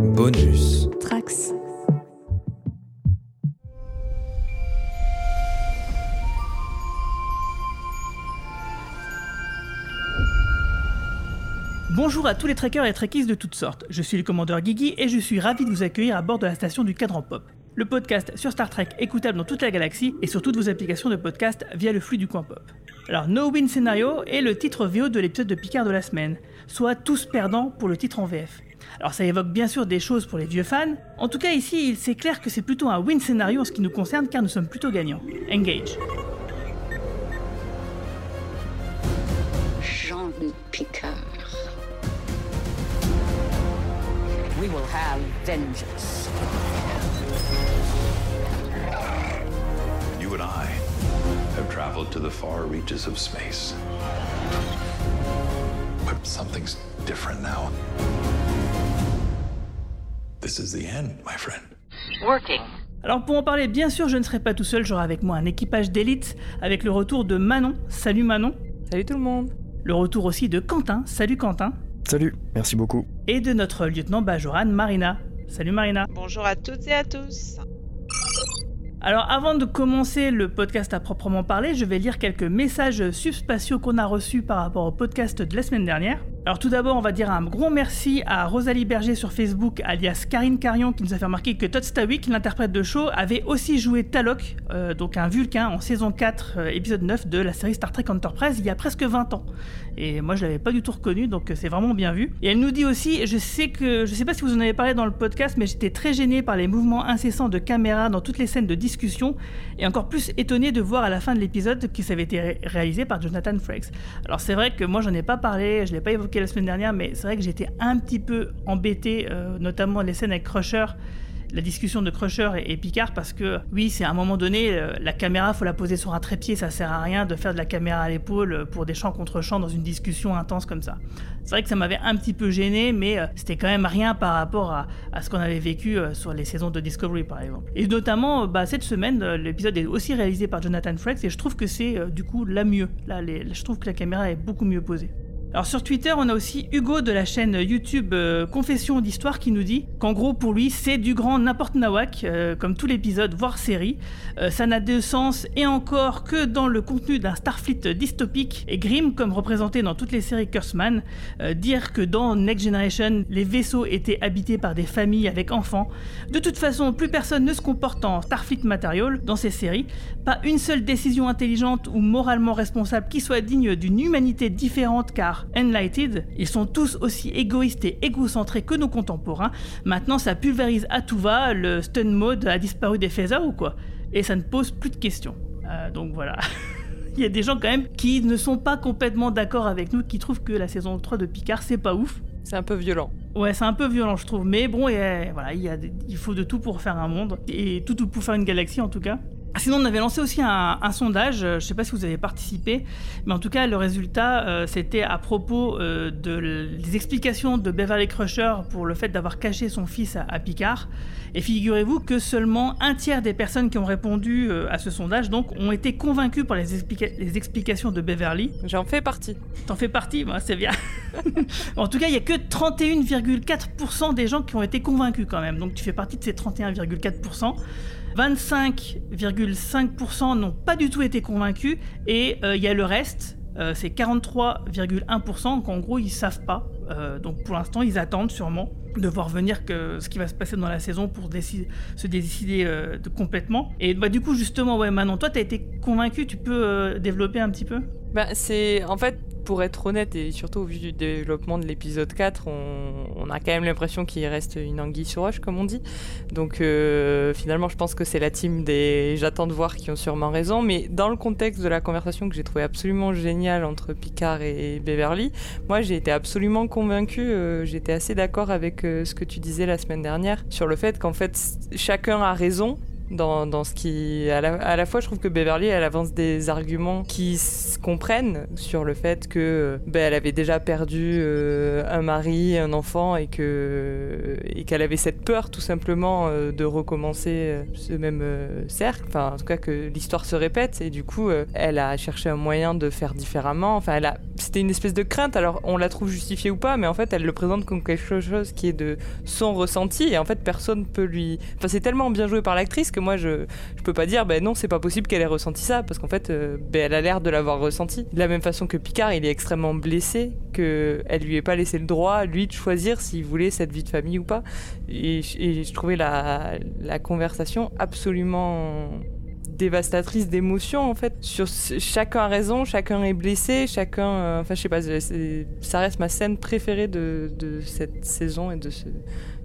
Bonus. Trax. Bonjour à tous les trekkers et trekkies de toutes sortes. Je suis le commandeur Guigui et je suis ravi de vous accueillir à bord de la station du Cadran Pop. Le podcast sur Star Trek écoutable dans toute la galaxie et sur toutes vos applications de podcast via le flux du coin pop. Alors, No Win Scenario est le titre VO de l'épisode de Picard de la semaine, soit tous perdants pour le titre en VF. Alors ça évoque bien sûr des choses pour les vieux fans. En tout cas ici, c'est clair que c'est plutôt un win scénario en ce qui nous concerne car nous sommes plutôt gagnants. Engage. Jean-Luc Picard. We will have vengeance. You and I have traveled to the far reaches of space. But something's different now. This is the end, my friend. Working. Alors pour en parler, bien sûr, je ne serai pas tout seul, j'aurai avec moi un équipage d'élite avec le retour de Manon. Salut Manon. Salut tout le monde. Le retour aussi de Quentin. Salut Quentin. Salut, merci beaucoup. Et de notre lieutenant Bajoran, Marina. Salut Marina. Bonjour à toutes et à tous. Alors avant de commencer le podcast à proprement parler, je vais lire quelques messages subspatiaux qu'on a reçus par rapport au podcast de la semaine dernière. Alors tout d'abord, on va dire un gros merci à Rosalie Berger sur Facebook, alias Karine Carion, qui nous a fait remarquer que Todd Stawick, l'interprète de show, avait aussi joué Talok, euh, donc un Vulcain, en saison 4, euh, épisode 9 de la série Star Trek Enterprise, il y a presque 20 ans. Et moi, je l'avais pas du tout reconnu, donc euh, c'est vraiment bien vu. Et elle nous dit aussi, je sais que, je sais pas si vous en avez parlé dans le podcast, mais j'étais très gêné par les mouvements incessants de caméra dans toutes les scènes de discussion, et encore plus étonné de voir à la fin de l'épisode que ça avait été ré- réalisé par Jonathan Frakes. Alors c'est vrai que moi, j'en ai pas parlé, je l'ai pas évoqué la semaine dernière, mais c'est vrai que j'étais un petit peu embêté, euh, notamment les scènes avec Crusher la discussion de Crusher et, Picard parce que oui c'est à un moment donné euh, la caméra faut la poser sur un trépied ça sert à rien de faire de la caméra à l'épaule euh, pour des champs contre champs dans une discussion intense comme ça. C'est vrai que ça m'avait un petit peu gêné mais c'était quand même rien par rapport à, ce qu'on avait vécu sur les saisons de Discovery par exemple. Et notamment bah, cette semaine l'épisode est aussi réalisé par Jonathan Frakes et je trouve que c'est du coup la mieux. Là je trouve que la caméra est beaucoup mieux posée alors sur Twitter, on a aussi Hugo de la chaîne YouTube euh, Confession d'Histoire qui nous dit qu'en gros pour lui c'est du grand n'importe nawak, euh, comme tout l'épisode, voire série. Euh, ça n'a de sens et encore que dans le contenu d'un Starfleet dystopique et grim comme représenté dans toutes les séries Kurtzman. Dire que dans Next Generation les vaisseaux étaient habités par des familles avec enfants. De toute façon, plus personne ne se comporte en Starfleet Material dans ces séries. Pas une seule décision intelligente ou moralement responsable qui soit digne d'une humanité différente car Enlighted, ils sont tous aussi égoïstes et égocentrés que nos contemporains. Maintenant, ça pulvérise à tout va, le stun mode a disparu des phasers ou quoi? Et ça ne pose plus de questions. Euh, donc voilà. Il y a des gens quand même qui ne sont pas complètement d'accord avec nous, qui trouvent que la saison 3 de Picard c'est pas ouf. C'est un peu violent. Ouais, c'est un peu violent, je trouve. Mais bon, et, voilà, il, y a des- il faut de tout pour faire un monde. Et tout, tout pour faire une galaxie, en tout cas. Sinon, on avait lancé aussi un, un sondage. euh, Je sais pas si vous avez participé. Mais en tout cas, le résultat, euh, c'était à propos euh, de des explications de Beverly Crusher pour le fait d'avoir caché son fils à, à Picard. Et figurez-vous que seulement un tiers des personnes qui ont répondu euh, à ce sondage donc, ont été convaincus par les, explica- les explications de Beverly. J'en fais partie. T'en fais partie, moi, c'est bien. en tout cas, il y a que 31,4% des gens qui ont été convaincus quand même. Donc tu fais partie de ces 31,4%. 25,5% n'ont pas du tout été convaincus. Et euh, il y a le reste, euh, c'est 43,1% qu'en gros ils savent pas. Euh, donc pour l'instant, ils attendent sûrement de voir venir ce qui va se passer dans la saison pour se décider de, complètement. Et bah, du coup, justement, ouais, Manon, toi, t'as été convaincu, tu peux développer un petit peu? Bah, c'est en fait pour être honnête et surtout au vu du développement de l'épisode 4, on, a quand même l'impression qu'il reste une anguille sur roche comme on dit. Donc euh, finalement, je pense que c'est la team des j'attends de voir qui ont sûrement raison. Mais dans le contexte de la conversation que j'ai trouvé absolument géniale entre Picard et Beverly, moi j'ai été absolument convaincue. euh, J'étais assez d'accord avec euh, ce que tu disais la semaine dernière sur le fait qu'en fait chacun a raison dans, ce qui. À la, fois, je trouve que Beverly, elle avance des arguments qui se comprennent sur le fait que ben, elle avait déjà perdu euh, un mari, un enfant, et que et qu'elle avait cette peur tout simplement euh, de recommencer euh, ce même euh, cercle. Enfin, en tout cas, que l'histoire se répète. Et du coup, euh, elle a cherché un moyen de faire différemment. Enfin. C'était une espèce de crainte. Alors, on la trouve justifiée ou pas, mais en fait, elle le présente comme quelque chose qui est de son ressenti. Et en fait, personne peut lui. Enfin, c'est tellement bien joué par l'actrice que moi, je je peux pas dire, ben non, c'est pas possible qu'elle ait ressenti ça, parce qu'en fait, euh, ben, elle a l'air de l'avoir ressenti. De la même façon que Picard, il est extrêmement blessé, que elle lui ait pas laissé le droit, lui, de choisir s'il voulait cette vie de famille ou pas. Et, je- trouvais la, conversation absolument dévastatrice d'émotions en fait sur chacun a raison chacun est blessé chacun euh, enfin je sais pas ça reste ma scène préférée de, de cette saison et de ce,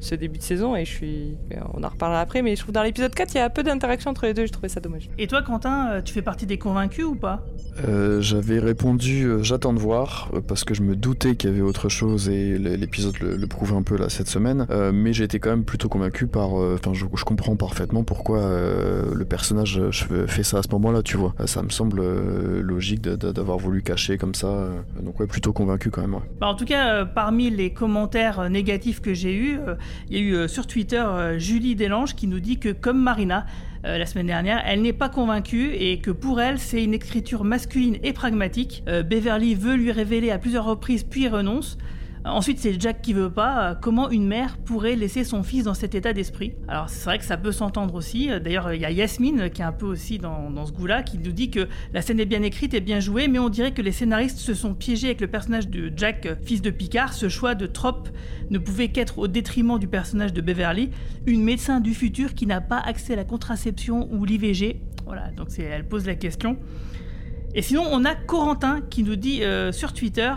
ce début de saison et je suis on en reparlera après mais je trouve dans l'épisode 4 il y a peu d'interaction entre les deux je trouvais ça dommage Et toi, Quentin, euh, tu fais partie des convaincus ou pas? Euh, J'avais répondu euh, j'attends de voir parce que je me doutais qu'il y avait autre chose et l'épisode le, le prouve un peu là cette semaine. Euh, mais j'ai été quand même plutôt convaincu par. euh, Enfin, je, je comprends parfaitement pourquoi euh, le personnage je- fait ça à ce moment-là, tu vois. Ça me semble euh, logique d'avoir voulu cacher comme ça. euh, donc ouais, plutôt convaincu quand même. Ouais. Bah, en tout cas, euh, parmi les commentaires négatifs que j'ai eus, euh, il y a eu euh, sur Twitter euh, Julie Delange qui nous dit que, comme Marina, euh, la semaine dernière, elle n'est pas convaincue et que pour elle, c'est une écriture masculine et pragmatique. Beverly veut lui révéler à plusieurs reprises puis renonce. Ensuite, c'est Jack qui veut pas. Euh, Comment une mère pourrait laisser son fils dans cet état d'esprit Alors, c'est vrai que ça peut s'entendre aussi. Euh, D'ailleurs, il y a Yasmine euh, qui est un peu aussi dans, ce goût-là, qui nous dit que la scène est bien écrite et bien jouée, mais on dirait que les scénaristes se sont piégés avec le personnage de Jack, fils de Picard. Ce choix de trope ne pouvait qu'être au détriment du personnage de Beverly, une médecin du futur qui n'a pas accès à la contraception ou l'IVG. Voilà, donc elle pose la question. Et sinon, on a Corentin qui nous dit sur Twitter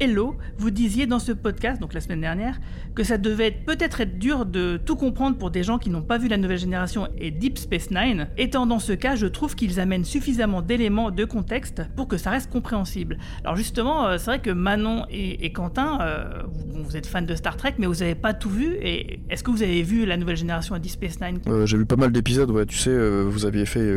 Hello, vous disiez dans ce podcast, donc la semaine dernière, que ça devait être- peut-être être dur de tout comprendre pour des gens qui n'ont pas vu la nouvelle génération et Deep Space Nine. Étant dans ce cas, je trouve qu'ils amènent suffisamment d'éléments de contexte pour que ça reste compréhensible. Alors justement, euh, c'est vrai que Manon et, Quentin, euh, vous, êtes fans de Star Trek, mais vous n'avez pas tout vu. Et est-ce que vous avez vu la nouvelle génération à Deep Space Nine? Euh, j'ai vu pas mal d'épisodes, ouais, tu sais, euh, vous aviez fait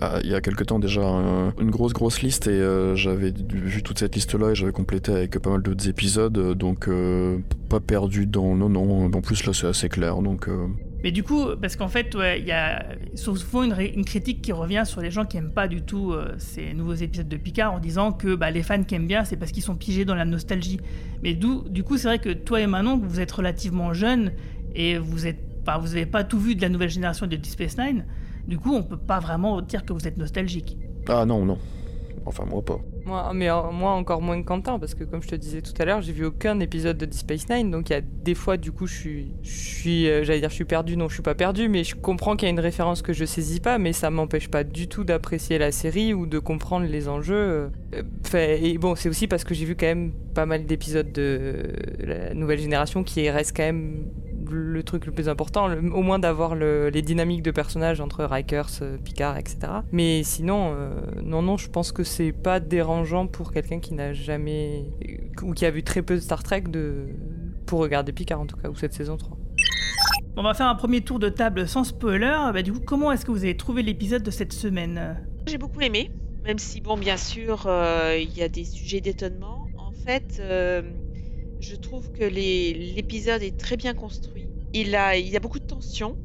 ah, il y a quelque temps déjà un- une grosse grosse liste et j'avais vu toute cette liste là et j'avais complété avec pas mal d'autres épisodes, euh, donc euh, pas perdu dans... Non, non, en plus là c'est assez clair, donc... euh, Mais du coup, parce qu'en fait, ouais, il y a souvent une, critique qui revient sur les gens qui aiment pas du tout euh, ces nouveaux épisodes de Picard en disant que bah, les fans qui aiment bien, c'est parce qu'ils sont pigés dans la nostalgie. Mais du coup, c'est vrai que toi et Manon, vous êtes relativement jeunes et vous êtes, enfin, vous avez pas tout vu de la nouvelle génération de Deep Space Nine. Du coup, on peut pas vraiment dire que vous êtes nostalgique. Ah non, non. Enfin moi pas. Euh, moi encore moins que Quentin, parce que comme je te disais tout à l'heure, j'ai vu aucun épisode de Deep Space Nine, donc il y a des fois, du coup, je suis, je suis, euh, j'allais dire, je suis perdu, non, je suis pas perdu, mais je comprends qu'il y a une référence que je saisis pas, mais ça m'empêche pas du tout d'apprécier la série ou de comprendre les enjeux. euh. Et bon, c'est aussi parce que j'ai vu quand même pas mal d'épisodes de la nouvelle génération qui reste quand même le truc le plus important, le- au moins d'avoir le- les dynamiques de personnages entre Rikers, euh, Picard, etc. Mais sinon, euh, non, non, je pense que c'est pas dérangeant pour quelqu'un qui n'a jamais ou qui a vu très peu de Star Trek de pour regarder Picard en tout cas ou cette saison 3. On va faire un premier tour de table sans spoiler. Bah, du coup, comment est-ce que vous avez trouvé l'épisode de cette semaine? J'ai beaucoup aimé, même si, bon, bien sûr, euh, il y a des sujets d'étonnement. En fait, euh, je trouve que l'épisode est très bien construit. Il, a, il y a beaucoup de tension.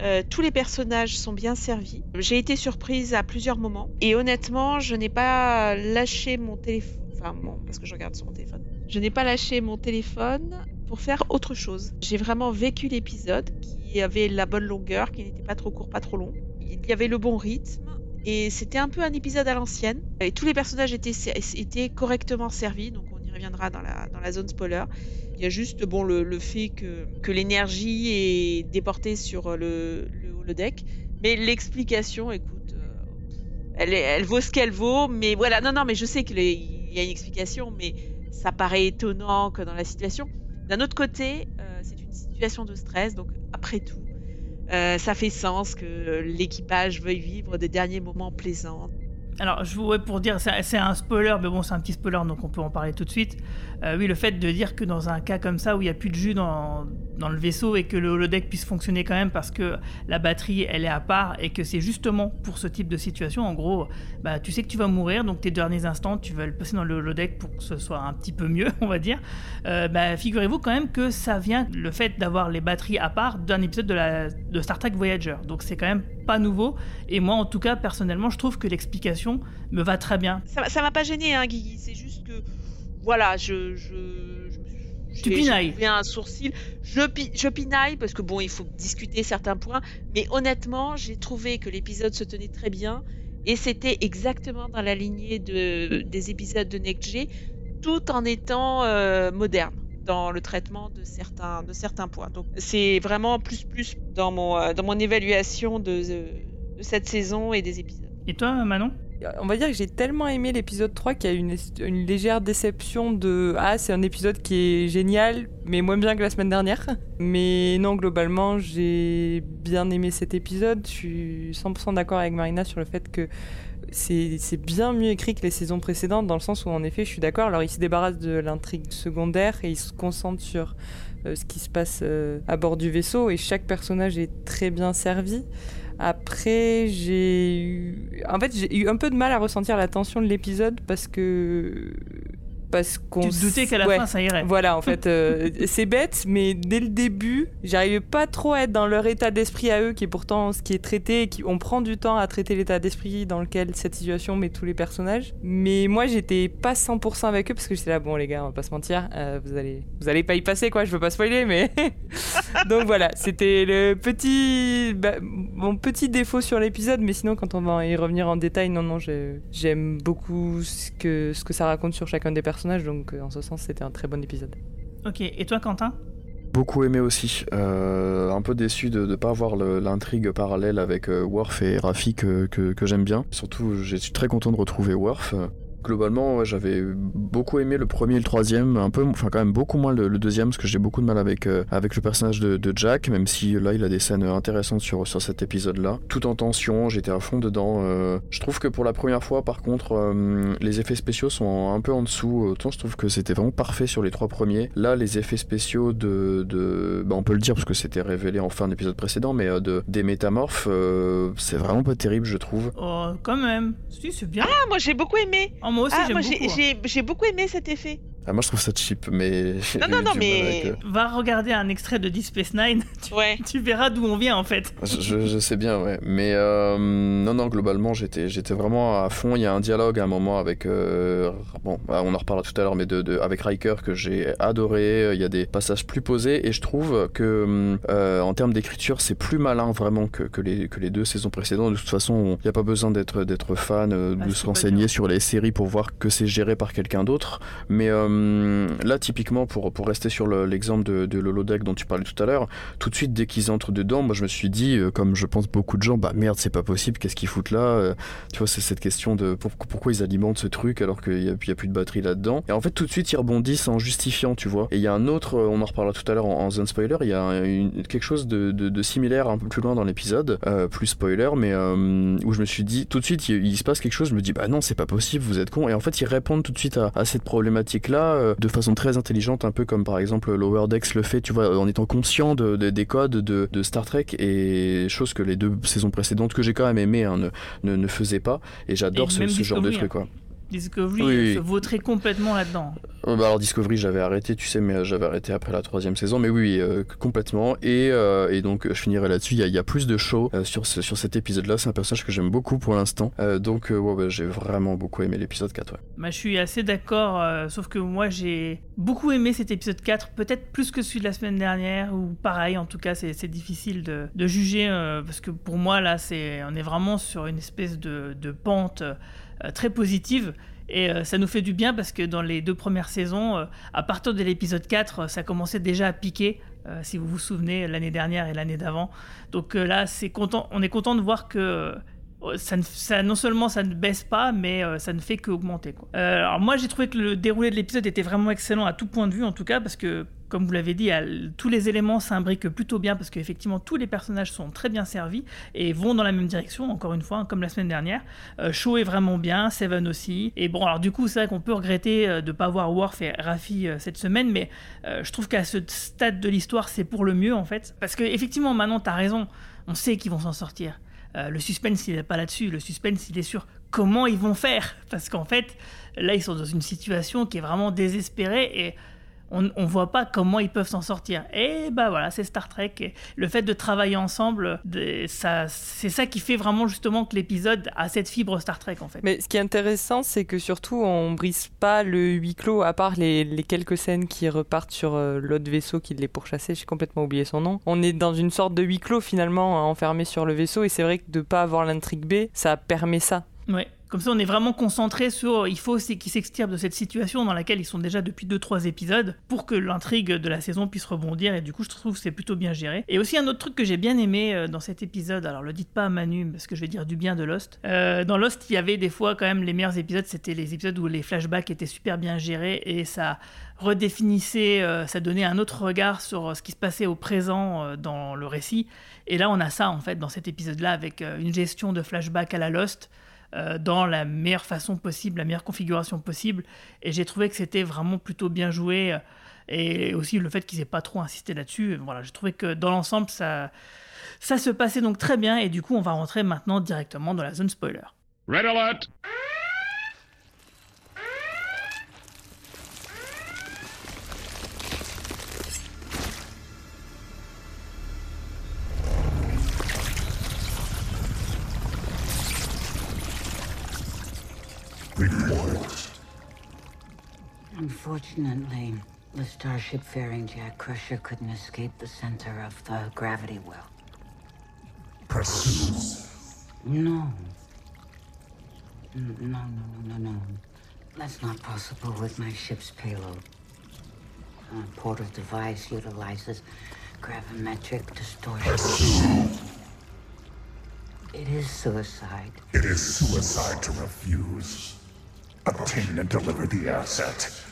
Euh, tous les personnages sont bien servis. J'ai été surprise à plusieurs moments. Et honnêtement, je n'ai pas lâché mon téléphone. Enfin, parce que je regarde sur mon téléphone. Je n'ai pas lâché mon téléphone pour faire autre chose. J'ai vraiment vécu l'épisode qui avait la bonne longueur, qui n'était pas trop court, pas trop long. Il y avait le bon rythme. Et c'était un peu un épisode à l'ancienne. Et tous les personnages étaient, correctement servis, donc reviendra dans la, zone spoiler. Il y a juste bon, le, fait que, l'énergie est déportée sur le, le holodeck. Mais l'explication, écoute, euh, elle, vaut ce qu'elle vaut. Mais voilà, non, non, mais je sais qu'il y a une explication, mais ça paraît étonnant que dans la situation. D'un autre côté, euh, c'est une situation de stress, donc après tout, euh, ça fait sens que l'équipage veuille vivre des derniers moments plaisants. Alors, je voudrais pour dire, c'est un spoiler, mais bon, c'est un petit spoiler, donc on peut en parler tout de suite. Euh, oui, le fait de dire que dans un cas comme ça, où il n'y a plus de jus dans, dans le vaisseau et que le holodeck puisse fonctionner quand même parce que la batterie elle est à part et que c'est justement pour ce type de situation. En gros, bah, tu sais que tu vas mourir, donc tes derniers instants, tu vas le passer dans le holodeck pour que ce soit un petit peu mieux, on va dire. Euh, bah, figurez-vous quand même que ça vient, le fait d'avoir les batteries à part, d'un épisode de, la, de Star Trek Voyager. Donc c'est quand même pas nouveau. Et moi, en tout cas, personnellement, je trouve que l'explication me va très bien. Ça m'a pas gêné, hein, Guigui. C'est juste que, voilà, je, je tu pinailles. un sourcil. Je, je pinaille parce que bon, il faut discuter certains points. Mais honnêtement, j'ai trouvé que l'épisode se tenait très bien. Et c'était exactement dans la lignée de, des épisodes de NextG, tout en étant euh, moderne dans le traitement de certains, de certains points. Donc c'est vraiment plus plus dans mon, euh, dans mon évaluation de, de cette saison et des épisodes. Et toi, Manon? On va dire que j'ai tellement aimé l'épisode 3 qu'il y a une, une légère déception de Ah, c'est un épisode qui est génial, mais moins bien que la semaine dernière. Mais non, globalement, j'ai bien aimé cet épisode. Je suis 100% d'accord avec Marina sur le fait que c'est bien mieux écrit que les saisons précédentes, dans le sens où, en effet, je suis d'accord. Alors, il se débarrasse de l'intrigue secondaire et il se concentre sur euh, ce qui se passe euh, à bord du vaisseau, et chaque personnage est très bien servi. Après, j'ai eu. En fait, j'ai eu un peu de mal à ressentir la tension de l'épisode parce que parce qu'on tu te doutais qu'à la fin ça irait. Voilà, en fait, euh, c'est bête, mais dès le début, j'arrivais pas trop à être dans leur état d'esprit à eux, qui est pourtant ce qui est traité, et qui on prend du temps à traiter l'état d'esprit dans lequel cette situation met tous les personnages. Mais moi, j'étais pas 100% avec eux parce que j'étais là, bon les gars, on va pas se mentir, euh, vous allez, vous allez pas y passer quoi. Je veux pas spoiler, mais donc voilà, c'était le petit, bah, mon petit défaut sur l'épisode, mais sinon quand on va y revenir en détail, non non, j'aime beaucoup ce que ce que ça raconte sur chacun des personnages donc euh, en ce sens, c'était un très bon épisode. Ok, et toi, Quentin? Beaucoup aimé aussi. Euh, un peu déçu de ne pas avoir l'intrigue parallèle avec euh, Worf et Rafi que, que j'aime bien. Surtout, je suis très content de retrouver Worf globalement, j'avais beaucoup aimé le premier et le troisième, un peu, enfin quand même beaucoup moins le, deuxième, parce que j'ai beaucoup de mal avec, euh, avec le personnage de, Jack, même si là il a des scènes intéressantes sur, sur cet épisode-là. Tout en tension, j'étais à fond dedans. Euh. je trouve que pour la première fois, par contre, euh, les effets spéciaux sont un peu en dessous. Autant je trouve que c'était vraiment parfait sur les trois premiers. Là, les effets spéciaux de, de bah, on peut le dire parce que c'était révélé en fin d'épisode précédent, mais de, des métamorphes, c'est vraiment pas terrible, je trouve. Oh, quand même. Si, c'est bien. Ah, moi j'ai beaucoup aimé. Moi aussi, ah, j'aime beaucoup. Hein. J'ai beaucoup aimé cet effet. Ah, moi je trouve ça cheap, mais. Non, non, non, mais. Euh, Va regarder un extrait de Deep Space Nine. Tu, ouais. tu verras d'où on vient en fait. Je, je, sais bien, ouais. Mais euh, non, non, globalement, j'étais, j'étais vraiment à fond. Il y a un dialogue à un moment avec. Euh, bon, bah, on en reparlera tout à l'heure, mais de, de, avec Riker que j'ai adoré. Il y a des passages plus posés et je trouve que en termes d'écriture, c'est plus malin vraiment que, que, les, que les deux saisons précédentes. De toute façon, il n'y a pas besoin d'être, d'être fan, ah, de se renseigner sur les séries pour voir que c'est géré par quelqu'un d'autre. Mais. Euh, là, typiquement, pour, rester sur l'exemple de, de l'holodeck dont tu parlais tout à l'heure, tout de suite, dès qu'ils entrent dedans, moi, je me suis dit, euh, comme je pense beaucoup de gens, bah merde, c'est pas possible, qu'est-ce qu'ils foutent là euh, Tu vois, c'est cette question de pourquoi ils alimentent ce truc alors qu'il n'y a, plus de batterie là-dedans. Et en fait, tout de suite, ils rebondissent en justifiant, tu vois. Et il y a un autre, on en reparlera tout à l'heure en, zone spoiler, il y a quelque chose de, similaire un peu plus loin dans l'épisode, plus spoiler, mais où je me suis dit, tout de suite, il, se passe quelque chose, je me dis, bah non, c'est pas possible, vous êtes con. Et en fait, ils répondent tout de suite à, à cette problématique-là de façon très intelligente, un peu comme par exemple Lower Decks le fait, tu vois, en étant conscient de, des codes de, Star Trek et chose que les deux saisons précédentes que j'ai quand même aimé hein, ne, ne, faisaient pas. Et j'adore ce, genre de truc, quoi. Discovery se vautrait complètement là-dedans. Euh, bah alors Discovery j'avais arrêté, tu sais, mais j'avais arrêté après la troisième saison, mais oui, euh, complètement. Et, euh, et, donc je finirai là-dessus. Il y, a plus de show sur, ce, sur cet épisode-là. C'est un personnage que j'aime beaucoup pour l'instant. donc ouais, j'ai vraiment beaucoup aimé l'épisode 4. Bah, je suis assez d'accord, sauf que moi j'ai beaucoup aimé cet épisode 4, peut-être plus que celui de la semaine dernière, ou pareil, en tout cas c'est difficile de, de juger, parce que pour moi là, c'est on est vraiment sur une espèce de, de pente euh, très positive. Et euh, ça nous fait du bien parce que dans les deux premières saisons, euh, à partir de l'épisode 4, ça commençait déjà à piquer, si vous vous souvenez, l'année dernière et l'année d'avant. Donc là, c'est content, on est content de voir que euh, ça, non seulement ça ne baisse pas, mais euh, ça ne fait qu'augmenter. Euh, alors moi j'ai trouvé que le déroulé de l'épisode était vraiment excellent à tout point de vue en tout cas, parce que comme vous l'avez dit, tous les éléments s'imbriquent plutôt bien, parce qu'effectivement tous les personnages sont très bien servis et vont dans la même direction, encore une fois, hein, comme la semaine dernière. Euh, Shaw est vraiment bien, Seven aussi. Et bon, alors du coup, c'est vrai qu'on peut regretter euh, de ne pas voir Worf et Raffi euh, cette semaine, mais euh, je trouve qu'à ce stade de l'histoire, c'est pour le mieux en fait. Parce que effectivement, maintenant, tu as raison, on sait qu'ils vont s'en sortir. Euh, le suspense, il n'est pas là-dessus. Le suspense, il est sur comment ils vont faire. Parce qu'en fait, là, ils sont dans une situation qui est vraiment désespérée et on ne voit pas comment ils peuvent s'en sortir. Et bah voilà, c'est Star Trek. Et le fait de travailler ensemble, c'est ça qui fait vraiment justement que l'épisode a cette fibre Star Trek en fait. Mais ce qui est intéressant, c'est que surtout, on brise pas le huis clos, à part les, les quelques scènes qui repartent sur euh, l'autre vaisseau qui l'est pourchassé, j'ai complètement oublié son nom. On est dans une sorte de huis clos finalement, hein, enfermé sur le vaisseau, et c'est vrai que de pas avoir l'intrigue B, ça permet ça. Ouais. Comme ça, on est vraiment concentré sur. Il faut qu'ils s'extirpent de cette situation dans laquelle ils sont déjà depuis 2-3 épisodes pour que l'intrigue de la saison puisse rebondir. Et du coup, je trouve que c'est plutôt bien géré. Et aussi, un autre truc que j'ai bien aimé euh, dans cet épisode, alors le dites pas à Manu, parce que je vais dire du bien de Lost. Euh, dans Lost, il y avait des fois quand même les meilleurs épisodes, c'était les épisodes où les flashbacks étaient super bien gérés et ça redéfinissait, euh, ça donnait un autre regard sur ce qui se passait au présent dans le récit. Et là, on a ça en fait dans cet épisode-là avec une gestion de flashback à la Lost euh, dans la meilleure façon possible, la meilleure configuration possible. Et j'ai trouvé que c'était vraiment plutôt bien joué. euh, Et aussi le fait qu'ils aient pas trop insisté là-dessus. Voilà, j'ai trouvé que dans l'ensemble, ça, ça se passait donc très bien. Et du coup, on va rentrer maintenant directement dans la zone spoiler. Red alert! Unfortunately, the starship ferrying Jack Crusher couldn't escape the center of the gravity well. Pursues. No. No, no, no, no, no. That's not possible with my ship's payload. A portal device utilizes gravimetric distortion. It is suicide. It is suicide to refuse. Obtain and deliver the asset.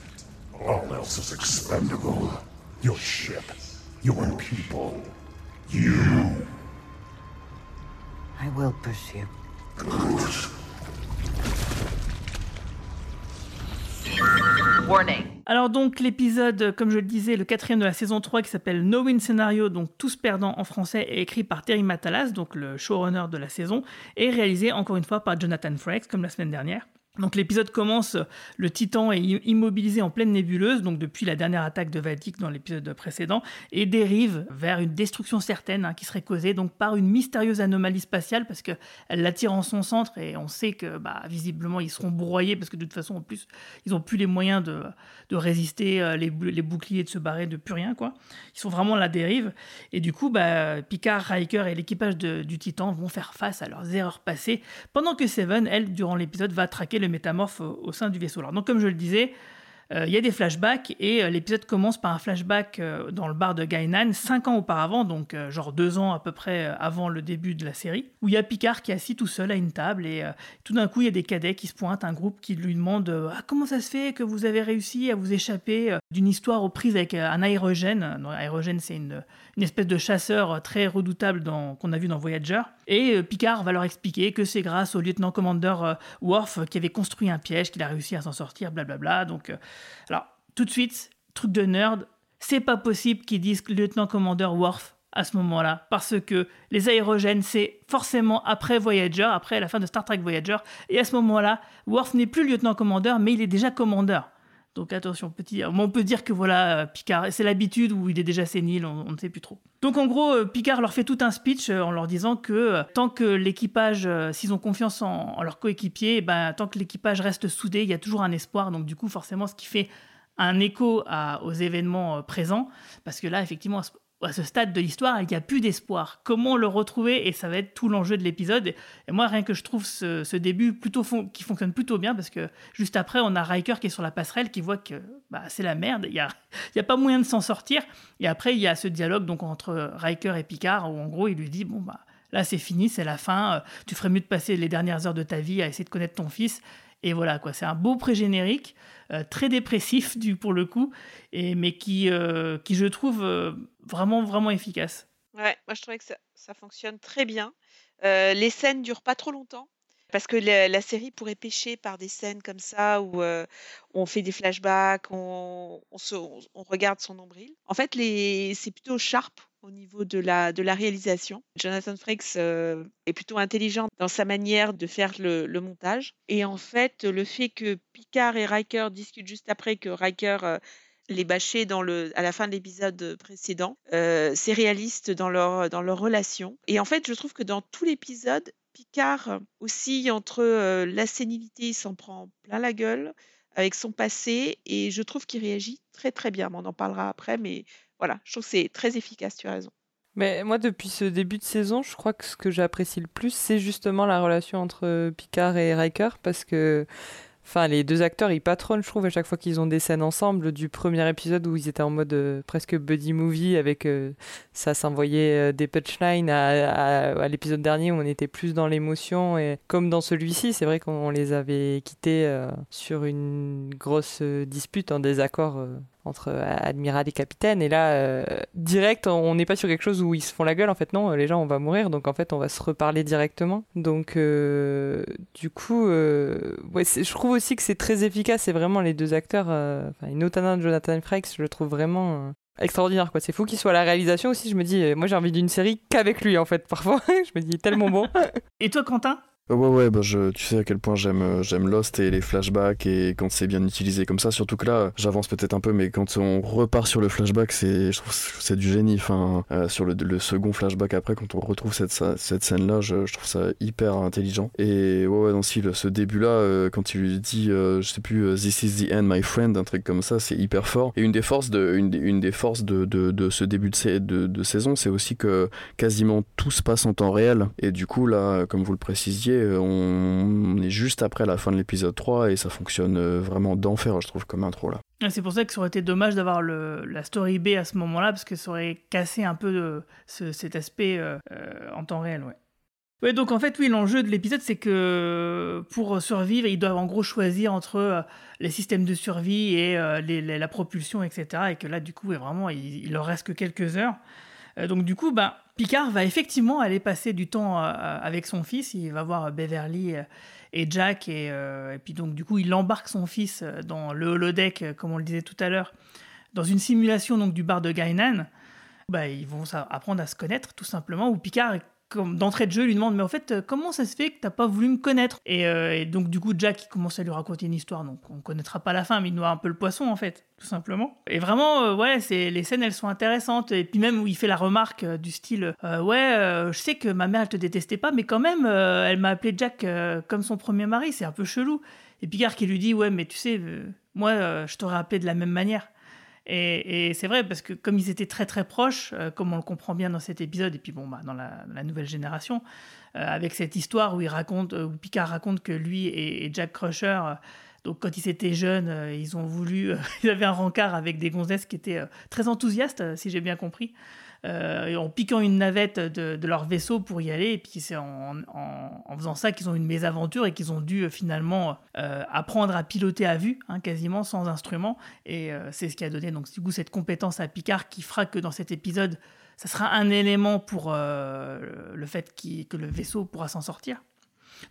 All else is expendable. Your ship, your people, you. I will pursue. Warning. Alors donc l'épisode, comme je le disais, le quatrième de la saison 3 qui s'appelle No Win Scenario, donc tous perdants en français, est écrit par Terry Matalas, donc le showrunner de la saison, et réalisé encore une fois par Jonathan Frakes, comme la semaine dernière. Donc l'épisode commence, le Titan est immobilisé en pleine nébuleuse, donc depuis la dernière attaque de Vatic dans l'épisode précédent, et dérive vers une destruction certaine hein, qui serait causée donc par une mystérieuse anomalie spatiale parce que elle l'attire en son centre et on sait que bah, visiblement ils seront broyés parce que de toute façon en plus ils ont plus les moyens de, de résister euh, les, les boucliers de se barrer de plus rien quoi. Ils sont vraiment à la dérive et du coup bah, Picard, Riker et l'équipage du Titan vont faire face à leurs erreurs passées pendant que Seven elle durant l'épisode va traquer le métamorphe au, sein du vaisseau. Alors donc comme je le disais euh, il y a des flashbacks et euh, l'épisode commence par un flashback euh, dans le bar de Gainan, cinq ans auparavant, donc genre deux ans à peu près avant le début de la série, où il y a Picard qui est assis tout seul à une table et tout d'un coup il y a des cadets qui se pointent, un groupe qui lui demande ah, comment ça se fait que vous avez réussi à vous échapper d'une histoire aux prises avec un aérogène? Non, aérogène c'est une, une espèce de chasseur euh, très redoutable qu'on a vu dans Voyager. Et euh, Picard va leur expliquer que c'est grâce au lieutenant-commandeur euh, Worf qui avait construit un piège qu'il a réussi à s'en sortir, blablabla. Donc, alors, tout de suite, truc de nerd, c'est pas possible qu'ils disent lieutenant-commandeur Worf à ce moment-là, parce que les aérogènes, c'est forcément après Voyager, après la fin de Star Trek Voyager, et à ce moment-là, Worf n'est plus lieutenant-commandeur, mais il est déjà commandeur. Donc attention, petit. On peut dire que voilà, euh, Picard, c'est l'habitude où il est déjà sénile, on, ne sait plus trop. Donc en gros, euh, Picard leur fait tout un speech euh, en leur disant que euh, tant que l'équipage, euh, s'ils ont confiance en, en leur coéquipier, eh ben, tant que l'équipage reste soudé, il y a toujours un espoir. Donc du coup, forcément, ce qui fait un écho aux événements euh, présents, parce que là, effectivement, à ce, stade de l'histoire, il n'y a plus d'espoir. Comment le retrouver? Et ça va être tout l'enjeu de l'épisode. Et, moi, rien que je trouve ce, début plutôt qui fonctionne plutôt bien, parce que juste après, on a Riker qui est sur la passerelle, qui voit que bah, c'est la merde, il n'y a, y a pas moyen de s'en sortir. Et après, il y a ce dialogue donc entre Riker et Picard, où en gros, il lui dit, bon, bah, là c'est fini, c'est la fin, tu ferais mieux de passer les dernières heures de ta vie à essayer de connaître ton fils. Et voilà, c'est un beau pré-générique, euh, très dépressif du, pour le coup, mais qui, euh, qui je trouve euh, vraiment, efficace. Ouais, moi je trouvais que ça, ça fonctionne très bien. Les scènes durent pas trop longtemps. Parce que la, série pourrait pêcher par des scènes comme ça où euh, on fait des flashbacks, on, regarde son nombril. En fait, c'est plutôt sharp au niveau de la, réalisation. Jonathan Frakes euh, est plutôt intelligent dans sa manière de faire le, montage. Et en fait, le fait que Picard et Riker discutent juste après que Riker euh, les bâchait à la fin de l'épisode précédent, c'est réaliste dans leur relation. Et en fait, je trouve que dans tout l'épisode, Picard aussi entre euh, la sénilité, il s'en prend plein la gueule avec son passé et je trouve qu'il réagit très très bien. On en parlera après, mais voilà, je trouve que c'est très efficace, tu as raison. Mais moi, depuis ce début de saison, je crois que ce que j'apprécie le plus, c'est justement la relation entre Picard et Riker, parce que Enfin, les deux acteurs, ils patronnent, je trouve, à chaque fois qu'ils ont des scènes ensemble. Du premier épisode où ils étaient en mode euh, presque buddy movie, avec euh, ça s'envoyait euh, des punchlines, à, à- l'épisode dernier où on était plus dans l'émotion. Et comme dans celui-ci, c'est vrai qu'on les avait quittés sur une grosse dispute, en désaccord euh, entre admiral et capitaine. Et là, euh, direct, on n'est pas sur quelque chose où ils se font la gueule. En fait, non, les gens, on va mourir. Donc, en fait, on va se reparler directement. Donc, euh, du coup, euh, je trouve aussi que c'est très efficace. C'est vraiment les deux acteurs, enfin, et notamment Jonathan Frakes, je le trouve vraiment extraordinaire. quoi. C'est fou qu'il soit à la réalisation aussi. Je me dis, moi, j'ai envie d'une série qu'avec lui, en fait, parfois. je me dis, tellement bon. Et toi, Quentin? Ouais, ouais, bah je, tu sais à quel point j'aime euh, j'aime Lost et les flashbacks et quand c'est bien utilisé comme ça. Surtout que là, j'avance peut-être un peu, mais quand on repart sur le flashback, c'est je trouve c'est du génie. Enfin, euh, sur le, le second flashback après, quand on retrouve cette, cette scène-là, je, je trouve ça hyper intelligent. Et ouais, ouais, non, si, le- ce début-là, euh, quand il lui dit, euh, je sais plus, euh, This is the end, my friend, un truc comme ça, c'est hyper fort. Et une des forces de, une, une des forces de, de, de ce début de, de, saison, c'est aussi que quasiment tout se passe en temps réel. Et du coup, là, comme vous le précisiez, on on est juste après la fin de l'épisode 3 et ça fonctionne euh, vraiment d'enfer, je trouve, comme intro là. C'est pour ça que ça aurait été dommage d'avoir la story B à ce moment-là, parce que ça aurait cassé un peu de- ce- cet aspect euh, euh, en temps réel, ouais. Donc en fait, oui, l'enjeu de l'épisode, c'est que pour survivre, ils doivent en gros choisir entre euh, les systèmes de survie et euh, la propulsion, etc. Et que là, du coup, ouais, vraiment, il, il leur reste que quelques heures. Euh, donc du coup, ben, Picard va effectivement aller passer du temps euh, avec son fils. Il va voir Beverly euh, et Jack. Et, euh, et puis donc du coup, il embarque son fils dans le holodeck, comme on le disait tout à l'heure, dans une simulation donc du bar de Gainan. Bah, ils vont apprendre à se connaître tout simplement. Où Picard, d'entrée de jeu, lui demande mais en fait euh, comment ça se fait que t'as pas voulu me connaître? Et, euh, et donc du coup Jack il commence à lui raconter une histoire. Donc on connaîtra pas la fin, mais il noie un peu le poisson en fait, tout simplement. Et vraiment euh, ouais, c'est les scènes elles sont intéressantes. Et puis même où il fait la remarque du style ouais, je sais que ma mère elle te détestait pas, mais quand même elle m'a appelé Jack comme son premier mari, c'est un peu chelou. Et Picard qui lui dit ouais mais tu sais moi je t'aurais appelé de la même manière. Et, c'est vrai parce que comme ils étaient très très proches, euh, comme on le comprend bien dans cet épisode, et puis bon, bah, dans, la, nouvelle génération, euh, avec cette histoire où il raconte, euh, où Picard raconte que lui et, Jack Crusher, donc quand ils étaient jeunes, ils ont voulu, ils avaient un rencard avec des gonzesses qui étaient très enthousiastes, si j'ai bien compris, euh, en piquant une navette de, leur vaisseau pour y aller. Et puis c'est en, faisant ça qu'ils ont eu une mésaventure et qu'ils ont dû euh, finalement euh, apprendre à piloter à vue, hein, quasiment sans instrument. Et c'est ce qui a donné donc du coup cette compétence à Picard qui fera que dans cet épisode, ça sera un élément pour le fait que le vaisseau pourra s'en sortir.